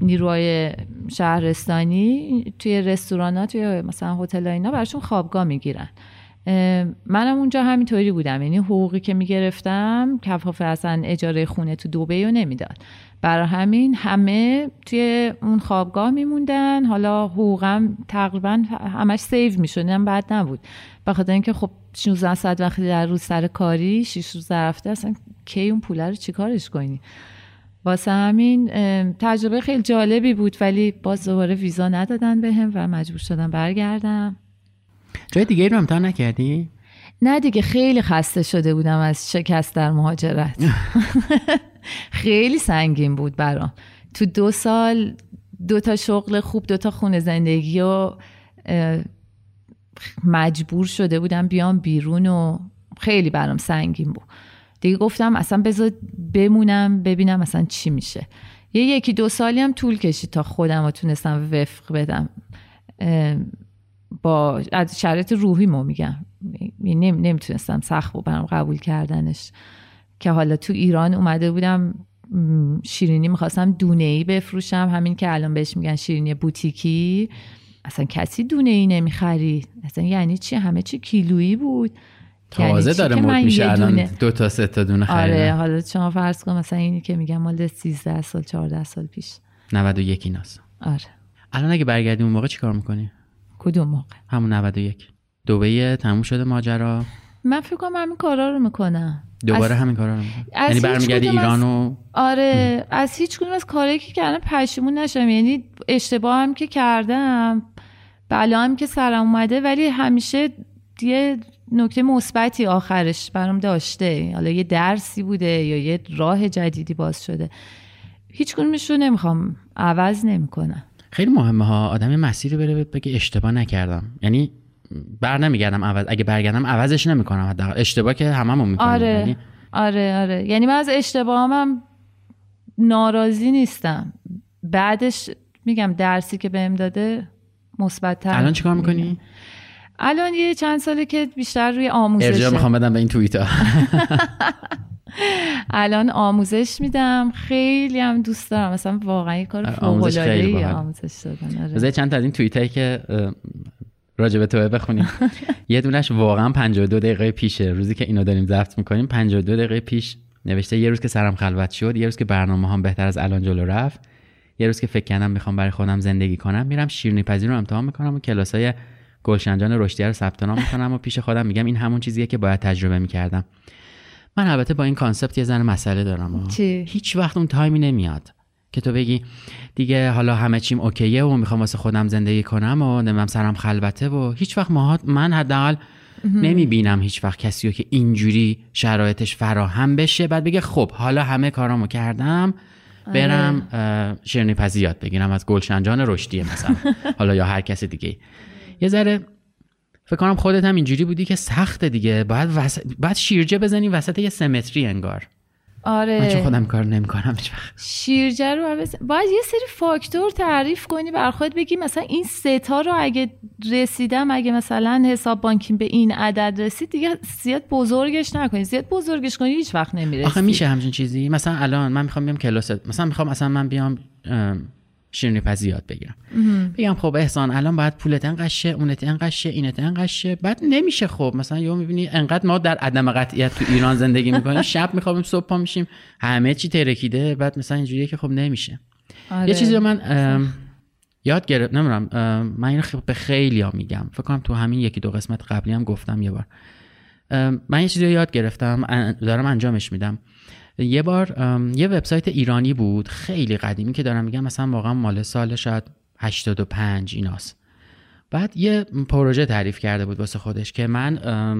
S1: نیروهای شهرستانی توی رستوران ها توی مثلا هتل اینا براشون خوابگاه می‌گیرن. منم اونجا همینطوری بودم. یعنی حقوقی که می‌گرفتم کفاف اصلا اجاره خونه تو دوبه رو نمی‌داد. برای همین همه توی اون خوابگاه میموندن. حالا حقوقم تقریبا همش سیو می‌شد. بعد نبود. بخاطر اینکه خب 16 ساعت وقتی در روز سر کاری 6 روز رفته اصلا کی اون پوله رو چیکارش کنی؟ واسه همین تجربه خیلی جالبی بود ولی باز دوباره ویزا ندادن بهم و مجبور شدم برگردم.
S2: جای دیگه رو امتحان نکردی؟
S1: نه دیگه خیلی خسته شده بودم از شکست در مهاجرت. خیلی سنگین بود برام. تو دو سال دو تا شغل خوب دو تا خونه زندگی و مجبور شده بودم بیام بیرون و خیلی برام سنگین بود. دیگه گفتم اصلا بذار بمونم ببینم اصلا چی میشه. یه یکی دو سالی هم طول کشید تا خودم رو تونستم وفق بدم. با از شرایط روحی مو میگم. نمی‌تونستم سخت بود برام قبول کردنش. که حالا تو ایران اومده بودم شیرینی می‌خواستم دونه ای بفروشم. همین که الان بهش میگن شیرینی بوتیکی. اصلا کسی دونه ای نمی‌خرید اصلا یعنی چی؟ همه چی کیلویی بود.
S2: تازه یعنی داره مد میشه الان دو تا سه تا دونه
S1: خریدن. آره حالا شما فرض کن مثلا اینی که میگم مال 13 سال 14 سال پیش.
S2: 91 ایناست.
S1: آره.
S2: الان اگه برگردیم اون موقع چیکار می‌کنی؟
S1: کدوم موقع؟
S2: همون 91 دبی تموم شده ماجرا.
S1: من فکر کنم همین کارا رو می‌کنم.
S2: دوباره همین کارا رو یعنی برمیگردی ایران و
S1: آره از هیچ کدوم از کارهایی که کردم پشیمون نشم یعنی اشتباه هم که کردم بلا هم که سرم اومده ولی همیشه یه نکته مثبتی آخرش برام داشته. حالا یه درسی بوده یا یه راه جدیدی باز شده. هیچ کدومش رو نمی‌خوام عوض نمی‌کنم.
S2: خیلی مهمه ها. آدم مسیر بره بگه اشتباه نکردم. یعنی بر نمیگردم عوض اگه برگردم عوضش نمی‌کنم. حداقل اشتباه که هممون می‌کنیم.
S1: آره.
S2: یعنی...
S1: آره آره. یعنی من از اشتباهام ناراضی نیستم. بعدش میگم درسی که بهم داده مثبت
S2: الان چیکار می‌کنی؟
S1: الان یه چند ساله که بیشتر روی آموزش
S2: ارجاع می‌خوام بدم به این توییتا.
S1: الان آموزش میدم. خیلی هم دوست دارم. مثلا واقعا یه کار فوق العاده آموزش دادن.
S2: آره. چند تا از این توییتایی که راجع به تو بخونیم. یه دونش واقعا 52 دقیقه پیشه. روزی که اینو داریم ضبط می‌کنیم 52 دقیقه پیش نوشته یه روز که سرم خلوت شد یه روز که برنامه هم بهتر از الان جلو رفت یه روز که فکر کردم می‌خوام برای خودم زندگی کنم میرم شیرینی پذیر رو امتحان می‌کنم و کلاسای گلشنجان رشدی رو ثبت نام می‌کنم و پیش خودم میگم این همون چیزیه که باید تجربه می‌کردم. من البته با این concept یه ذره مسئله دارم.
S1: چی؟
S2: هیچ وقت اون time ی نمیاد که تو بگی دیگه حالا همه چیم OK یه و می‌خوام واسه خودم زندگی کنم و نمی‌دونم سرم خلوته و هیچ وقت ما من حداقل نمی‌بینم هیچ وقت کسی رو که اینجوری شرایطش فراهم بشه. بعد بگه خب حالا همه کارامو کردم برم شیرینی پزی یاد بگیرم از گلشن جان رشدیه مثلا. حالا یا هر کس دیگه یه ذره فکر کنم خودت هم اینجوری بودی که سخته دیگه. باید, وس... باید شیرجه بزنی وسط یه سمتری انگار.
S1: آره.
S2: من چون خودم کار نمی‌کنم هیچ وقت.
S1: شیرجه رو بس... باید یه سری فاکتور تعریف کنی بر خودت بگی مثلا این ستا رو اگه رسیدم اگه مثلا حساب بانکیم به این عدد رسید دیگه زیاد بزرگش نکنی. زیاد بزرگش کنی هیچ وقت نمی‌رسی.
S2: آخه میشه همچین چیزی؟ مثلا الان من می‌خوام بیام کلاس مثلا می‌خوام مثلا من بیام شیرینی پزی یاد بگیرم. بگم خب احسان الان باید پولت انقشه اونت انقشه اینت انقشه بعد نمیشه خب. مثلا یهو می‌بینی انقدر ما در عدم قطعیت تو ایران زندگی می‌کنیم. شب میخوابیم صبح پا میشیم. همه چی ترکیده. بعد مثلا اینجوریه که خب نمیشه.
S1: آره.
S2: یه چیزی رو من یاد گرفت نمی‌دونم من اینو به خیلی ها میگم. فکر کنم تو همین یکی دو قسمت قبلی هم گفتم یه بار. من یه چیزی رو یاد گرفتم دارم انجامش میدم. یه بار یه وبسایت ایرانی بود خیلی قدیمی که دارم میگم مثلا واقعا مال سال شاید 85 ایناست. بعد یه پروژه تعریف کرده بود واسه خودش که من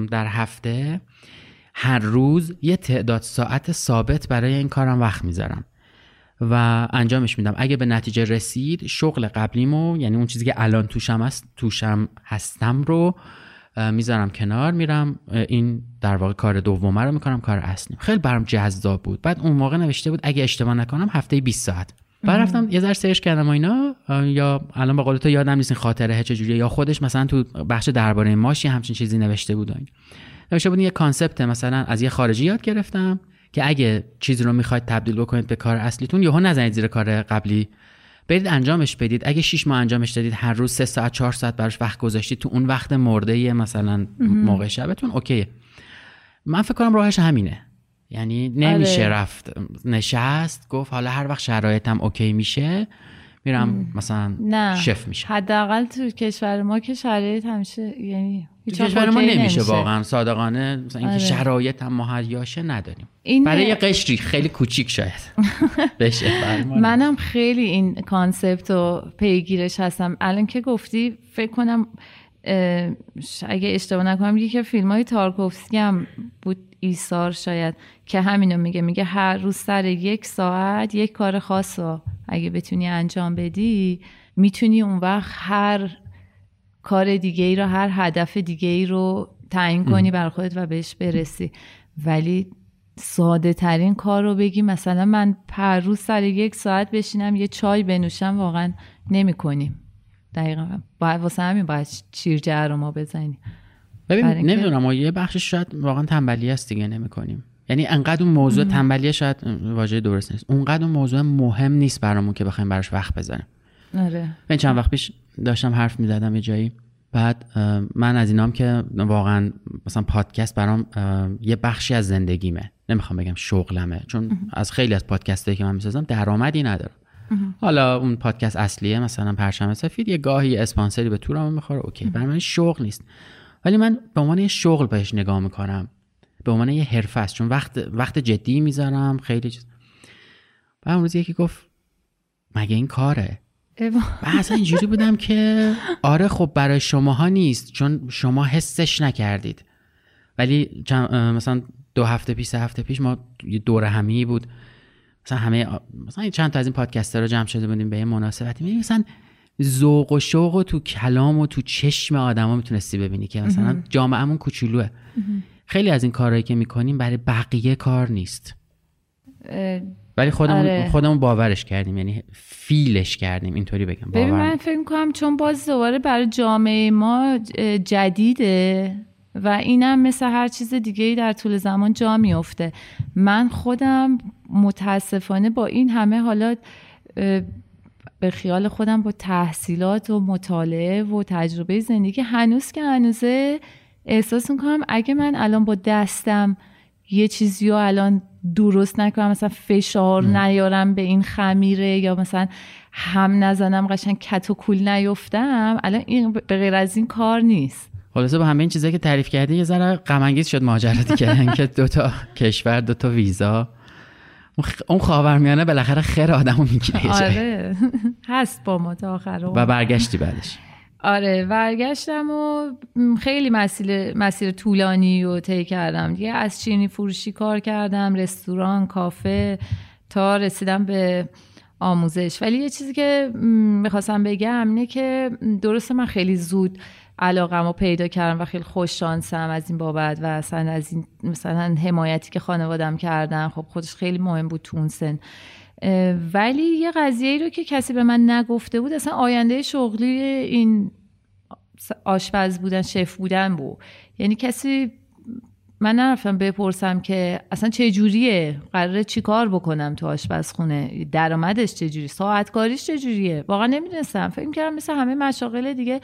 S2: در هفته هر روز یه تعداد ساعت ثابت برای این کارم وقت می‌ذارم و انجامش میدم. اگه به نتیجه رسید شغل قبلیمو یعنی اون چیزی که الان توشم هست توشم هستم رو می‌ذارم کنار میرم این در واقع کار دومه رو می‌کنم کار اصلی. خیلی برام جذاب بود. بعد اون موقع نوشته بود اگه اشتباه نکنم هفته 20 ساعت. بعد رفتم یه ذره سرچ کردم و اینا یا الان به قول تو یادم نیست این خاطره چجوریه یا خودش مثلا تو بخش درباره ماشی همچین چیزی نوشته بود این. نوشته بود یه concept مثلا از یه خارجی یاد گرفتم که اگه چیزی رو می‌خواید تبدیل بکنید به کار اصلیتون یهو نزنید زیر کار قبلی برید انجامش بدید. اگه 6 ماه انجامش دادید هر روز 3 ساعت 4 ساعت براش وقت گذاشتید تو اون وقت مرده مثلا موقع شبتون OK یه. من فکر کنم راهش همینه. یعنی نمیشه
S1: آره.
S2: رفت نشست گفت حالا هر وقت شرایطم OK میشه میرم مثلا
S1: نه.
S2: شف میشه
S1: حداقل تو کشور ما که شرایط همیشه یعنی
S2: تو کشور ما
S1: OK
S2: نمیشه واقعا صادقانه. مثلا اینکه
S1: آره.
S2: شرایط هم مهیاشه نداریم.
S1: این
S2: برای یه قشری خیلی کوچیک شاید. بشه.
S1: منم خیلی این concept رو پیگیرش هستم. الان که گفتی فکر کنم اگه اشتباه نکنم یکی فیلم های تارکوفسکی هم بود. ایثار شاید که همینو میگه. میگه هر روز سر یک ساعت یک کار خاص رو اگه بتونی انجام بدی می‌تونی اون وقت هر کار دیگه ای رو هر هدف دیگه ای رو تعیین کنی بر خودت و بهش برسی. ولی ساده ترین کار رو بگی. مثلا من پر روز سر یک ساعت بشینم یه چای بنوشم واقعا نمی کنیم دقیقا. باید واسه همین باید شیرجه رو ما بزنیم.
S2: ببین نمی‌دونم یه بخشش شاید واقعا تنبلی است دیگه نمی‌کنیم. یعنی انقدر اون موضوع تنبلیه شاید واژه درست نیست. اونقدر اون موضوع مهم نیست برامون که بخوایم براش وقت بذاریم.
S1: آره.
S2: من چند وقت پیش داشتم حرف می‌زدم یه جایی. بعد من از اینام که واقعا مثلا پادکست برام یه بخشی از زندگیمه. نمی‌خوام بگم شغلمه چون از خیلی از پادکست که من می‌سازم درآمدی ندارم. حالا اون پادکست اصلیه مثلا پرچم سفید یه گاهی اسپانسری به تورم می‌خوره اوکی. برای من شغل نیست. ولی من به عنوان یه شغل بهش نگاه می‌کنم. به عنوان یه حرفه است چون وقت وقت جدی می‌ذارم خیلی چیز. بعد اون روز یکی گفت مگه این کاره. و اصلا اینجوری بودم که آره خب برای شماها نیست چون شما حسش نکردید. ولی مثلا دو هفته پیش سه هفته پیش ما یه دور همی بود. مثلا همه مثلا چند تا از این پادکستر رو جمع شده بودیم به یه مناسبتی. مثلا ذوق و شوق و تو کلام و تو چشم آدما می‌تونستی ببینی که مثلا جامعهمون کوچولوه. خیلی از این کارهایی که می‌کنیم برای بقیه کار نیست. ولی خودمون
S1: آره.
S2: خودمون باورش کردیم یعنی فیلش کردیم اینطوری بگم
S1: ببین
S2: باور
S1: من فکر کنم چون باز دوباره برای جامعه ما جدیده و اینم مثل هر چیز دیگه ای در طول زمان جا میفته من خودم متاسفانه با این همه حالا به خیال خودم با تحصیلات و مطالعه و تجربه زندگی هنوز که هنوزه احساس می‌کنم اگه من الان با دستم یه چیزی رو الان درست نکنم مثلا فشار نیارم به این خمیره یا مثلا هم نزنم قشنگ کت و کول نیفتم الان این به غیر از این کار نیست.
S2: خلاصه با همه این چیزایی که تعریف کردی یه ذره غم شد ماجرا دیگه. اینکه دو تا کشور دو تا ویزا. اون خاورمیانه بالاخره خیر آدمو می‌گیره
S1: آره. هست با ما تا آخر
S2: و برگشتی بعدش.
S1: آره برگشتم و خیلی مسیر, مسیر طولانی رو طی کردم. دیگه از چینی فروشی کار کردم رستوران کافه تا رسیدم به آموزش. ولی یه چیزی که می‌خواستم بگم اینه که درسته من خیلی زود علاقم رو پیدا کردم و خیلی خوش شانسم از این بابت و اصلا از این مثلا حمایتی که خانوادم کردن. خب خودش خیلی مهم بود تو اون سن. ولی یه قضیه رو که کسی به من نگفته بود اصلا آینده شغلی این آشپز بودن شف بودن بود. یعنی کسی من نرفتم بپرسم که اصلا چه جوریه؟ قراره چیکار بکنم تو آشپزخونه درآمدش چه جوری؟ ساعت کاریش چه جوریه؟ واقعا نمی‌دونستم. فکر کردم مثل همه مشاغل دیگه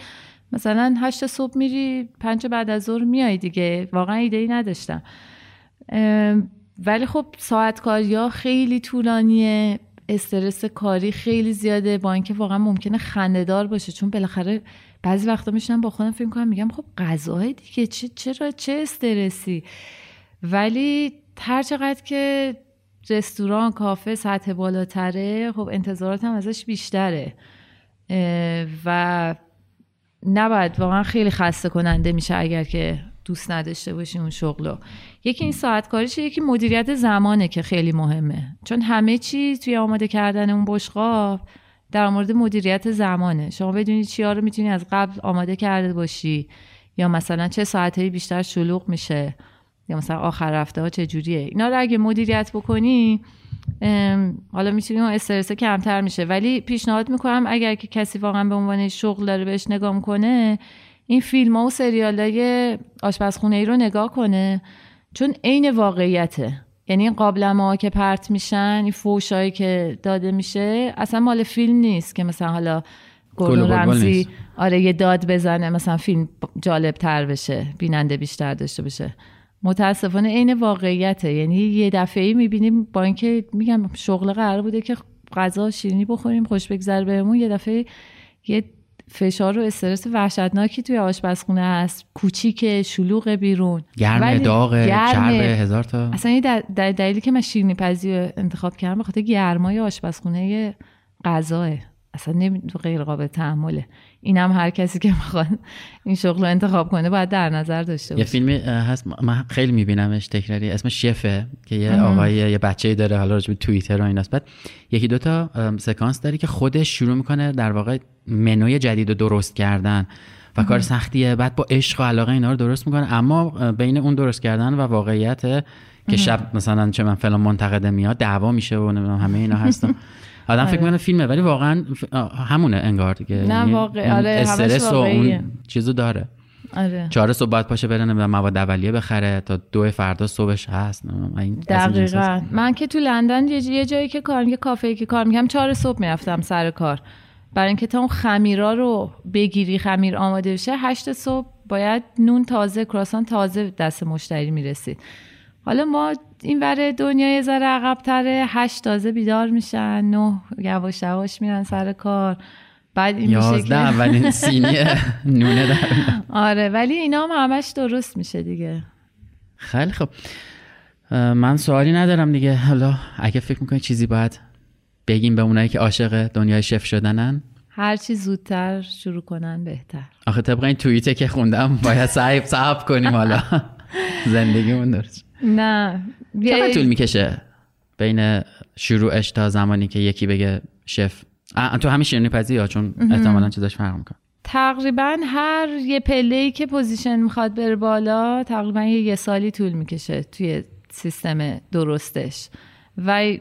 S1: مثلا هشت صبح میری پنج بعد از ظهر میای دیگه. واقعا ایده ای نداشتم ولی خب ساعت کاری ها خیلی طولانیه. استرس کاری خیلی زیاده. با اینکه واقعا ممکنه خندهدار باشه. چون بالاخره بعضی وقتا میشنم با خودم فکر کنم میگم خب غذای دیگه چه چرا چه استرسی؟ ولی هر چقدر که رستوران کافه سطح بالاتره خب انتظاراتم ازش بیشتره. و نباید واقعا خیلی خسته کننده میشه اگر که دوست نداشته باشی اون شغلو یکی این ساعت کاریشه یکی مدیریت زمانه که خیلی مهمه. چون همه چیز توی آماده کردن اون بشقاب در مورد مدیریت زمانه. شما بدونید چیا رو می‌تونی از قبل آماده کرده باشی یا مثلا چه ساعتهایی بیشتر شلوغ میشه یا مثلا آخر رفته ها چه جوریه اینا رو اگه مدیریت بکنی حالا می‌تونی اون استرس کمتر میشه. ولی پیشنهاد می‌کنم اگر که کسی واقعا به عنوان شغل داره بهش نگاه کنه این فیلم ها و سریال های آشپزخونه ای رو نگاه کنه. چون عین واقعیته. یعنی این قابلمه که پرت میشن این فوشایی که داده میشه اصلا مال فیلم نیست که مثلا حالا گل رمزی آره یه داد بزنه مثلا فیلم جالب تر بشه بیننده بیشتر داشته باشه. متاسفانه عین واقعیته. یعنی یه دفعه ای می‌بینیم با اینکه میگم شغل قرار بوده که غذا شیرینی بخوریم خوش بگذر بهمون یه دفعه یه فشار و استرس وحشتناکی توی آشپزخونه هست. کوچیک شلوغ بیرون.
S2: گرم داغ چرب هزار تا.
S1: اصلا یه دلیلی که من شیرینی پزی انتخاب کردم به خاطر گرمای آشپزخونه غذاه. اصلا نمی... غیر قابل تحمله. اینم هر کسی که می‌خواد این شغل رو انتخاب کنه باید در نظر داشته باشه.
S2: یه فیلمی هست. من خیلی میبینمش تکراری. اسم شفه که یه آقای یه بچه داره حالا راجب توییتر و ایناست. بعد یکی دوتا سکانس داری که خودش شروع می‌کنه در واقع منوی جدید رو درست کردن و کار سختیه. بعد با عشق و علاقه اینا رو درست می‌کنه. اما بین اون درست کردن و واقعیت که شب مثلا چه من فلان منتقده میاد دعوا میشه و همه اینا هستم آدم فکر آره. فیلمه ولی واقعا همونه انگار دیگه.
S1: نه یعنی واقع آره استرس و اون
S2: چیزو داره.
S1: آره.
S2: چهار صبح باید پاشه بره به مواد اولیه بخره تا دو فردا صبحش هست.
S1: دقیقا. من که تو لندن یه جایی که کار یه کافه که کار میگم چهار صبح می‌رفتم سر کار. برای اینکه تا اون خمیرا رو بگیری خمیر آماده بشه هشت صبح باید نون تازه کراسان تازه دست مشتری می‌رسید. حالا ما این ور دنیای ذره عقبتره. هشت تازه بیدار میشن. نه یواش یواش میرن سر کار. بعد این میشه که
S2: اولین سینی نونه در
S1: آره ولی اینا هم همش درست میشه دیگه.
S2: خیلی خب من سوالی ندارم دیگه. حالا اگه فکر می‌کنی چیزی باید بگیم به اونایی که عاشق دنیای شف شدنن؟
S1: هر چی زودتر شروع کنن بهتر.
S2: آخه طبق این توییته که خوندم باید صحیب صحب کنیم حالا. زندگیمون درست.
S1: نه.
S2: چقدر طول می‌کشه بین شروعش تا زمانی که یکی بگه شف؟ تو همین شیرینی پزی ها چون احتمالا چیزاش فرق می‌کنه؟
S1: تقریبا هر یه پله که position می‌خواد بره بالا تقریبا یه, یه سالی طول می‌کشه توی سیستم درستش. و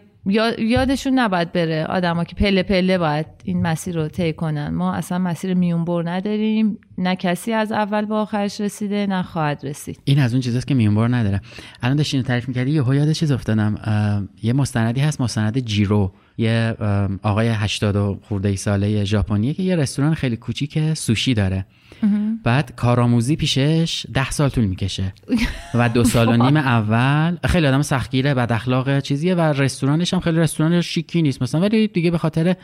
S1: یادشون نباید بره آدما که پله پله باید این مسیر رو طی کنن. ما اصلا مسیر میونبر نداریم. نه کسی از اول به آخرش رسیده نه خواهد رسید.
S2: این از اون چیزاست که میونبر نداره. الان داشتین تعریف می‌کردی؟ یه یاد چیز افتادم. یه مستندی هست مستند جیرو. یه آقای 80 خورده ای ساله ژاپنیه که یه رستوران خیلی کوچیک سوشی داره. بعد کارآموزی پیشش ده سال طول می‌کشه. و دو سال و نیم اول خیلی آدم سختگیره بد اخلاق چیزیه و رستورانش هم خیلی رستوران شیکی نیست مثلا ولی دیگه به خاطر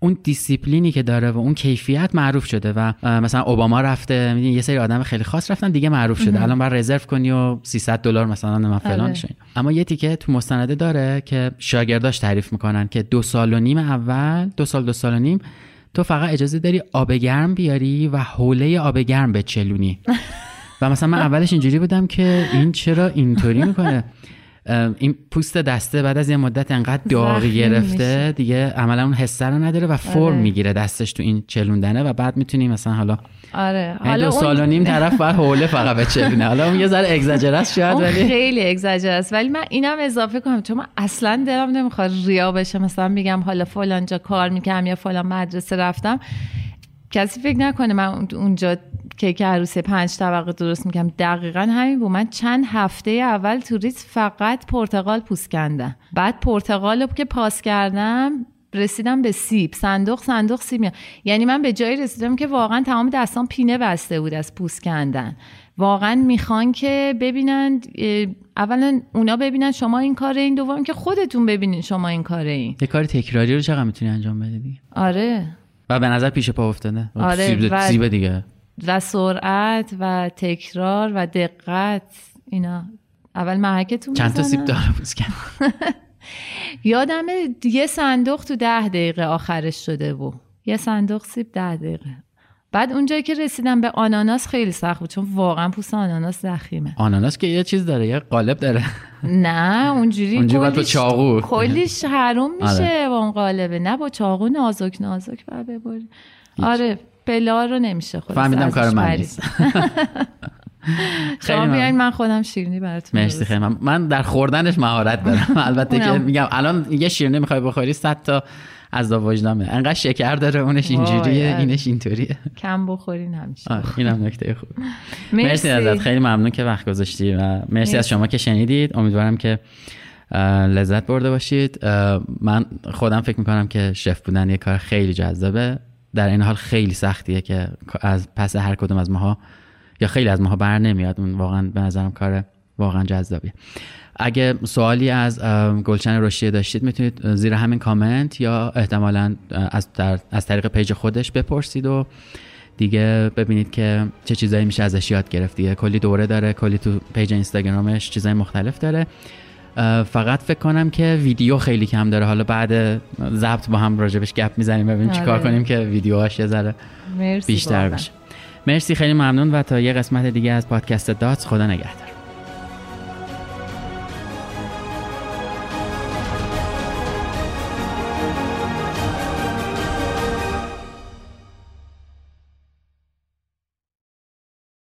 S2: اون دیسیپلینی که داره و اون کیفیت معروف شده و مثلا اوباما رفته میدین یه سری آدم خیلی خاص رفتن دیگه معروف شده. الان باید رزرو کنی و 300 دلار مثلا من فلان آره. اما یه تیکه تو مستنده داره که شاگرداش تعریف می‌کنن که دو سال و نیم اول دو سال دو سال و نیم تو فقط اجازه داری آب گرم بیاری و حوله آب گرم بچلونی و مثلا من اولش اینجوری بودم که این چرا اینطوری می‌کنه؟ این پوست دسته بعد از یه مدت انقدر داغی گرفته دیگه عملا اون حسه رو نداره و فرم آره. می‌گیره دستش تو این چلوندنه و بعد می‌تونی مثلا حالا
S1: آره.
S2: حالا دو سال و نیم طرف باید حوله فقط بچلونه حالا اون یه ذره اگزاجر است شاید ولی
S1: خیلی اگزاجر است ولی من اینم اضافه کنم. چون من اصلا دلم نمی‌خواد ریا بشه. مثلا میگم حالا فلان جا کار می‌کنم یا فلان مدرسه رفتم. کسی فکر نکنه من اونجا کیک عروسی پنج طبقه درست می‌کنم دقیقا همین بود. من چند هفته اول توریست فقط پرتقال پوست کندم بعد پرتقال که پاس کردم رسیدم به سیب. صندوق صندوق سیب یعنی من به جایی رسیدم که واقعا تمام دستان پینه بسته بود از پوست کندن. واقعا می‌خوان که ببینن اولا اونا ببینن شما این کاره این دوم که خودتون ببینین شما این کاره این.
S2: یه کار تکراری رو چقدر می‌تونی انجام بدی
S1: آره.
S2: و به نظر پیش پا افتاده.
S1: آره
S2: سیب, و... سیب دیگه.
S1: و سرعت و تکرار و دقت اینا. اول محکتون
S2: چند تا سیب داره
S1: یادم یه صندوق تو ده دقیقه آخرش شده بود. یه صندوق سیب ده دقیقه. بعد اونجایی که رسیدم به آناناس خیلی سخت بود چون واقعا پوست آناناس زخیمه.
S2: آناناس که یه چیز داره یه قالب داره.
S1: نه اونجوری
S2: اونجوری با چاقو.
S1: کلیش حروم میشه آره. با اون قالبه. نه با چاقو نازک نازک بعد ببری آره پلا رو نمیشه خود
S2: فهمیدم کار من نیست.
S1: شما بیاین من خودم شیرینی براتون
S2: مرسی خیلی من, من در خوردنش مهارت دارم. البته که میگم الان یه شیرینی می‌خوای بخوری 100 تا از وجدانه. انقدر شکر داره اونش اینجوریه اینش اینطوریه.
S1: کم بخورین همیشه.
S2: اینم نکته خوب. مرسی. ازت. خیلی ممنون که وقت گذاشتی و مرسی, از شما که شنیدید. امیدوارم که لذت برده باشید. من خودم فکر می‌کنم که شف بودن یه کار خیلی جذابه. در این حال خیلی سختیه که از پس هر کدوم از ماها یا خیلی از ماها بر نمیاد. اون واقعا به نظرم کار واقعا جذابیه. اگه سوالی از گلشن رشدیه داشتید می‌تونید زیر همین کامنت یا احتمالا از, از طریق page خودش بپرسید و دیگه ببینید که چه چیزایی میشه ازش یاد گرفت. دیگه کلی دوره داره کلی تو page اینستاگرامش چیزای مختلف داره. فقط فکر کنم که ویدیو خیلی کم داره. حالا بعد ضبط با هم راجبش گپ می‌زنیم ببینیم چیکار آره. کنیم که ویدیوهاش یه ذره بیشتر بشه. مرسی خیلی ممنون و تا یه قسمت دیگه از پادکست دات خدا نگهدار.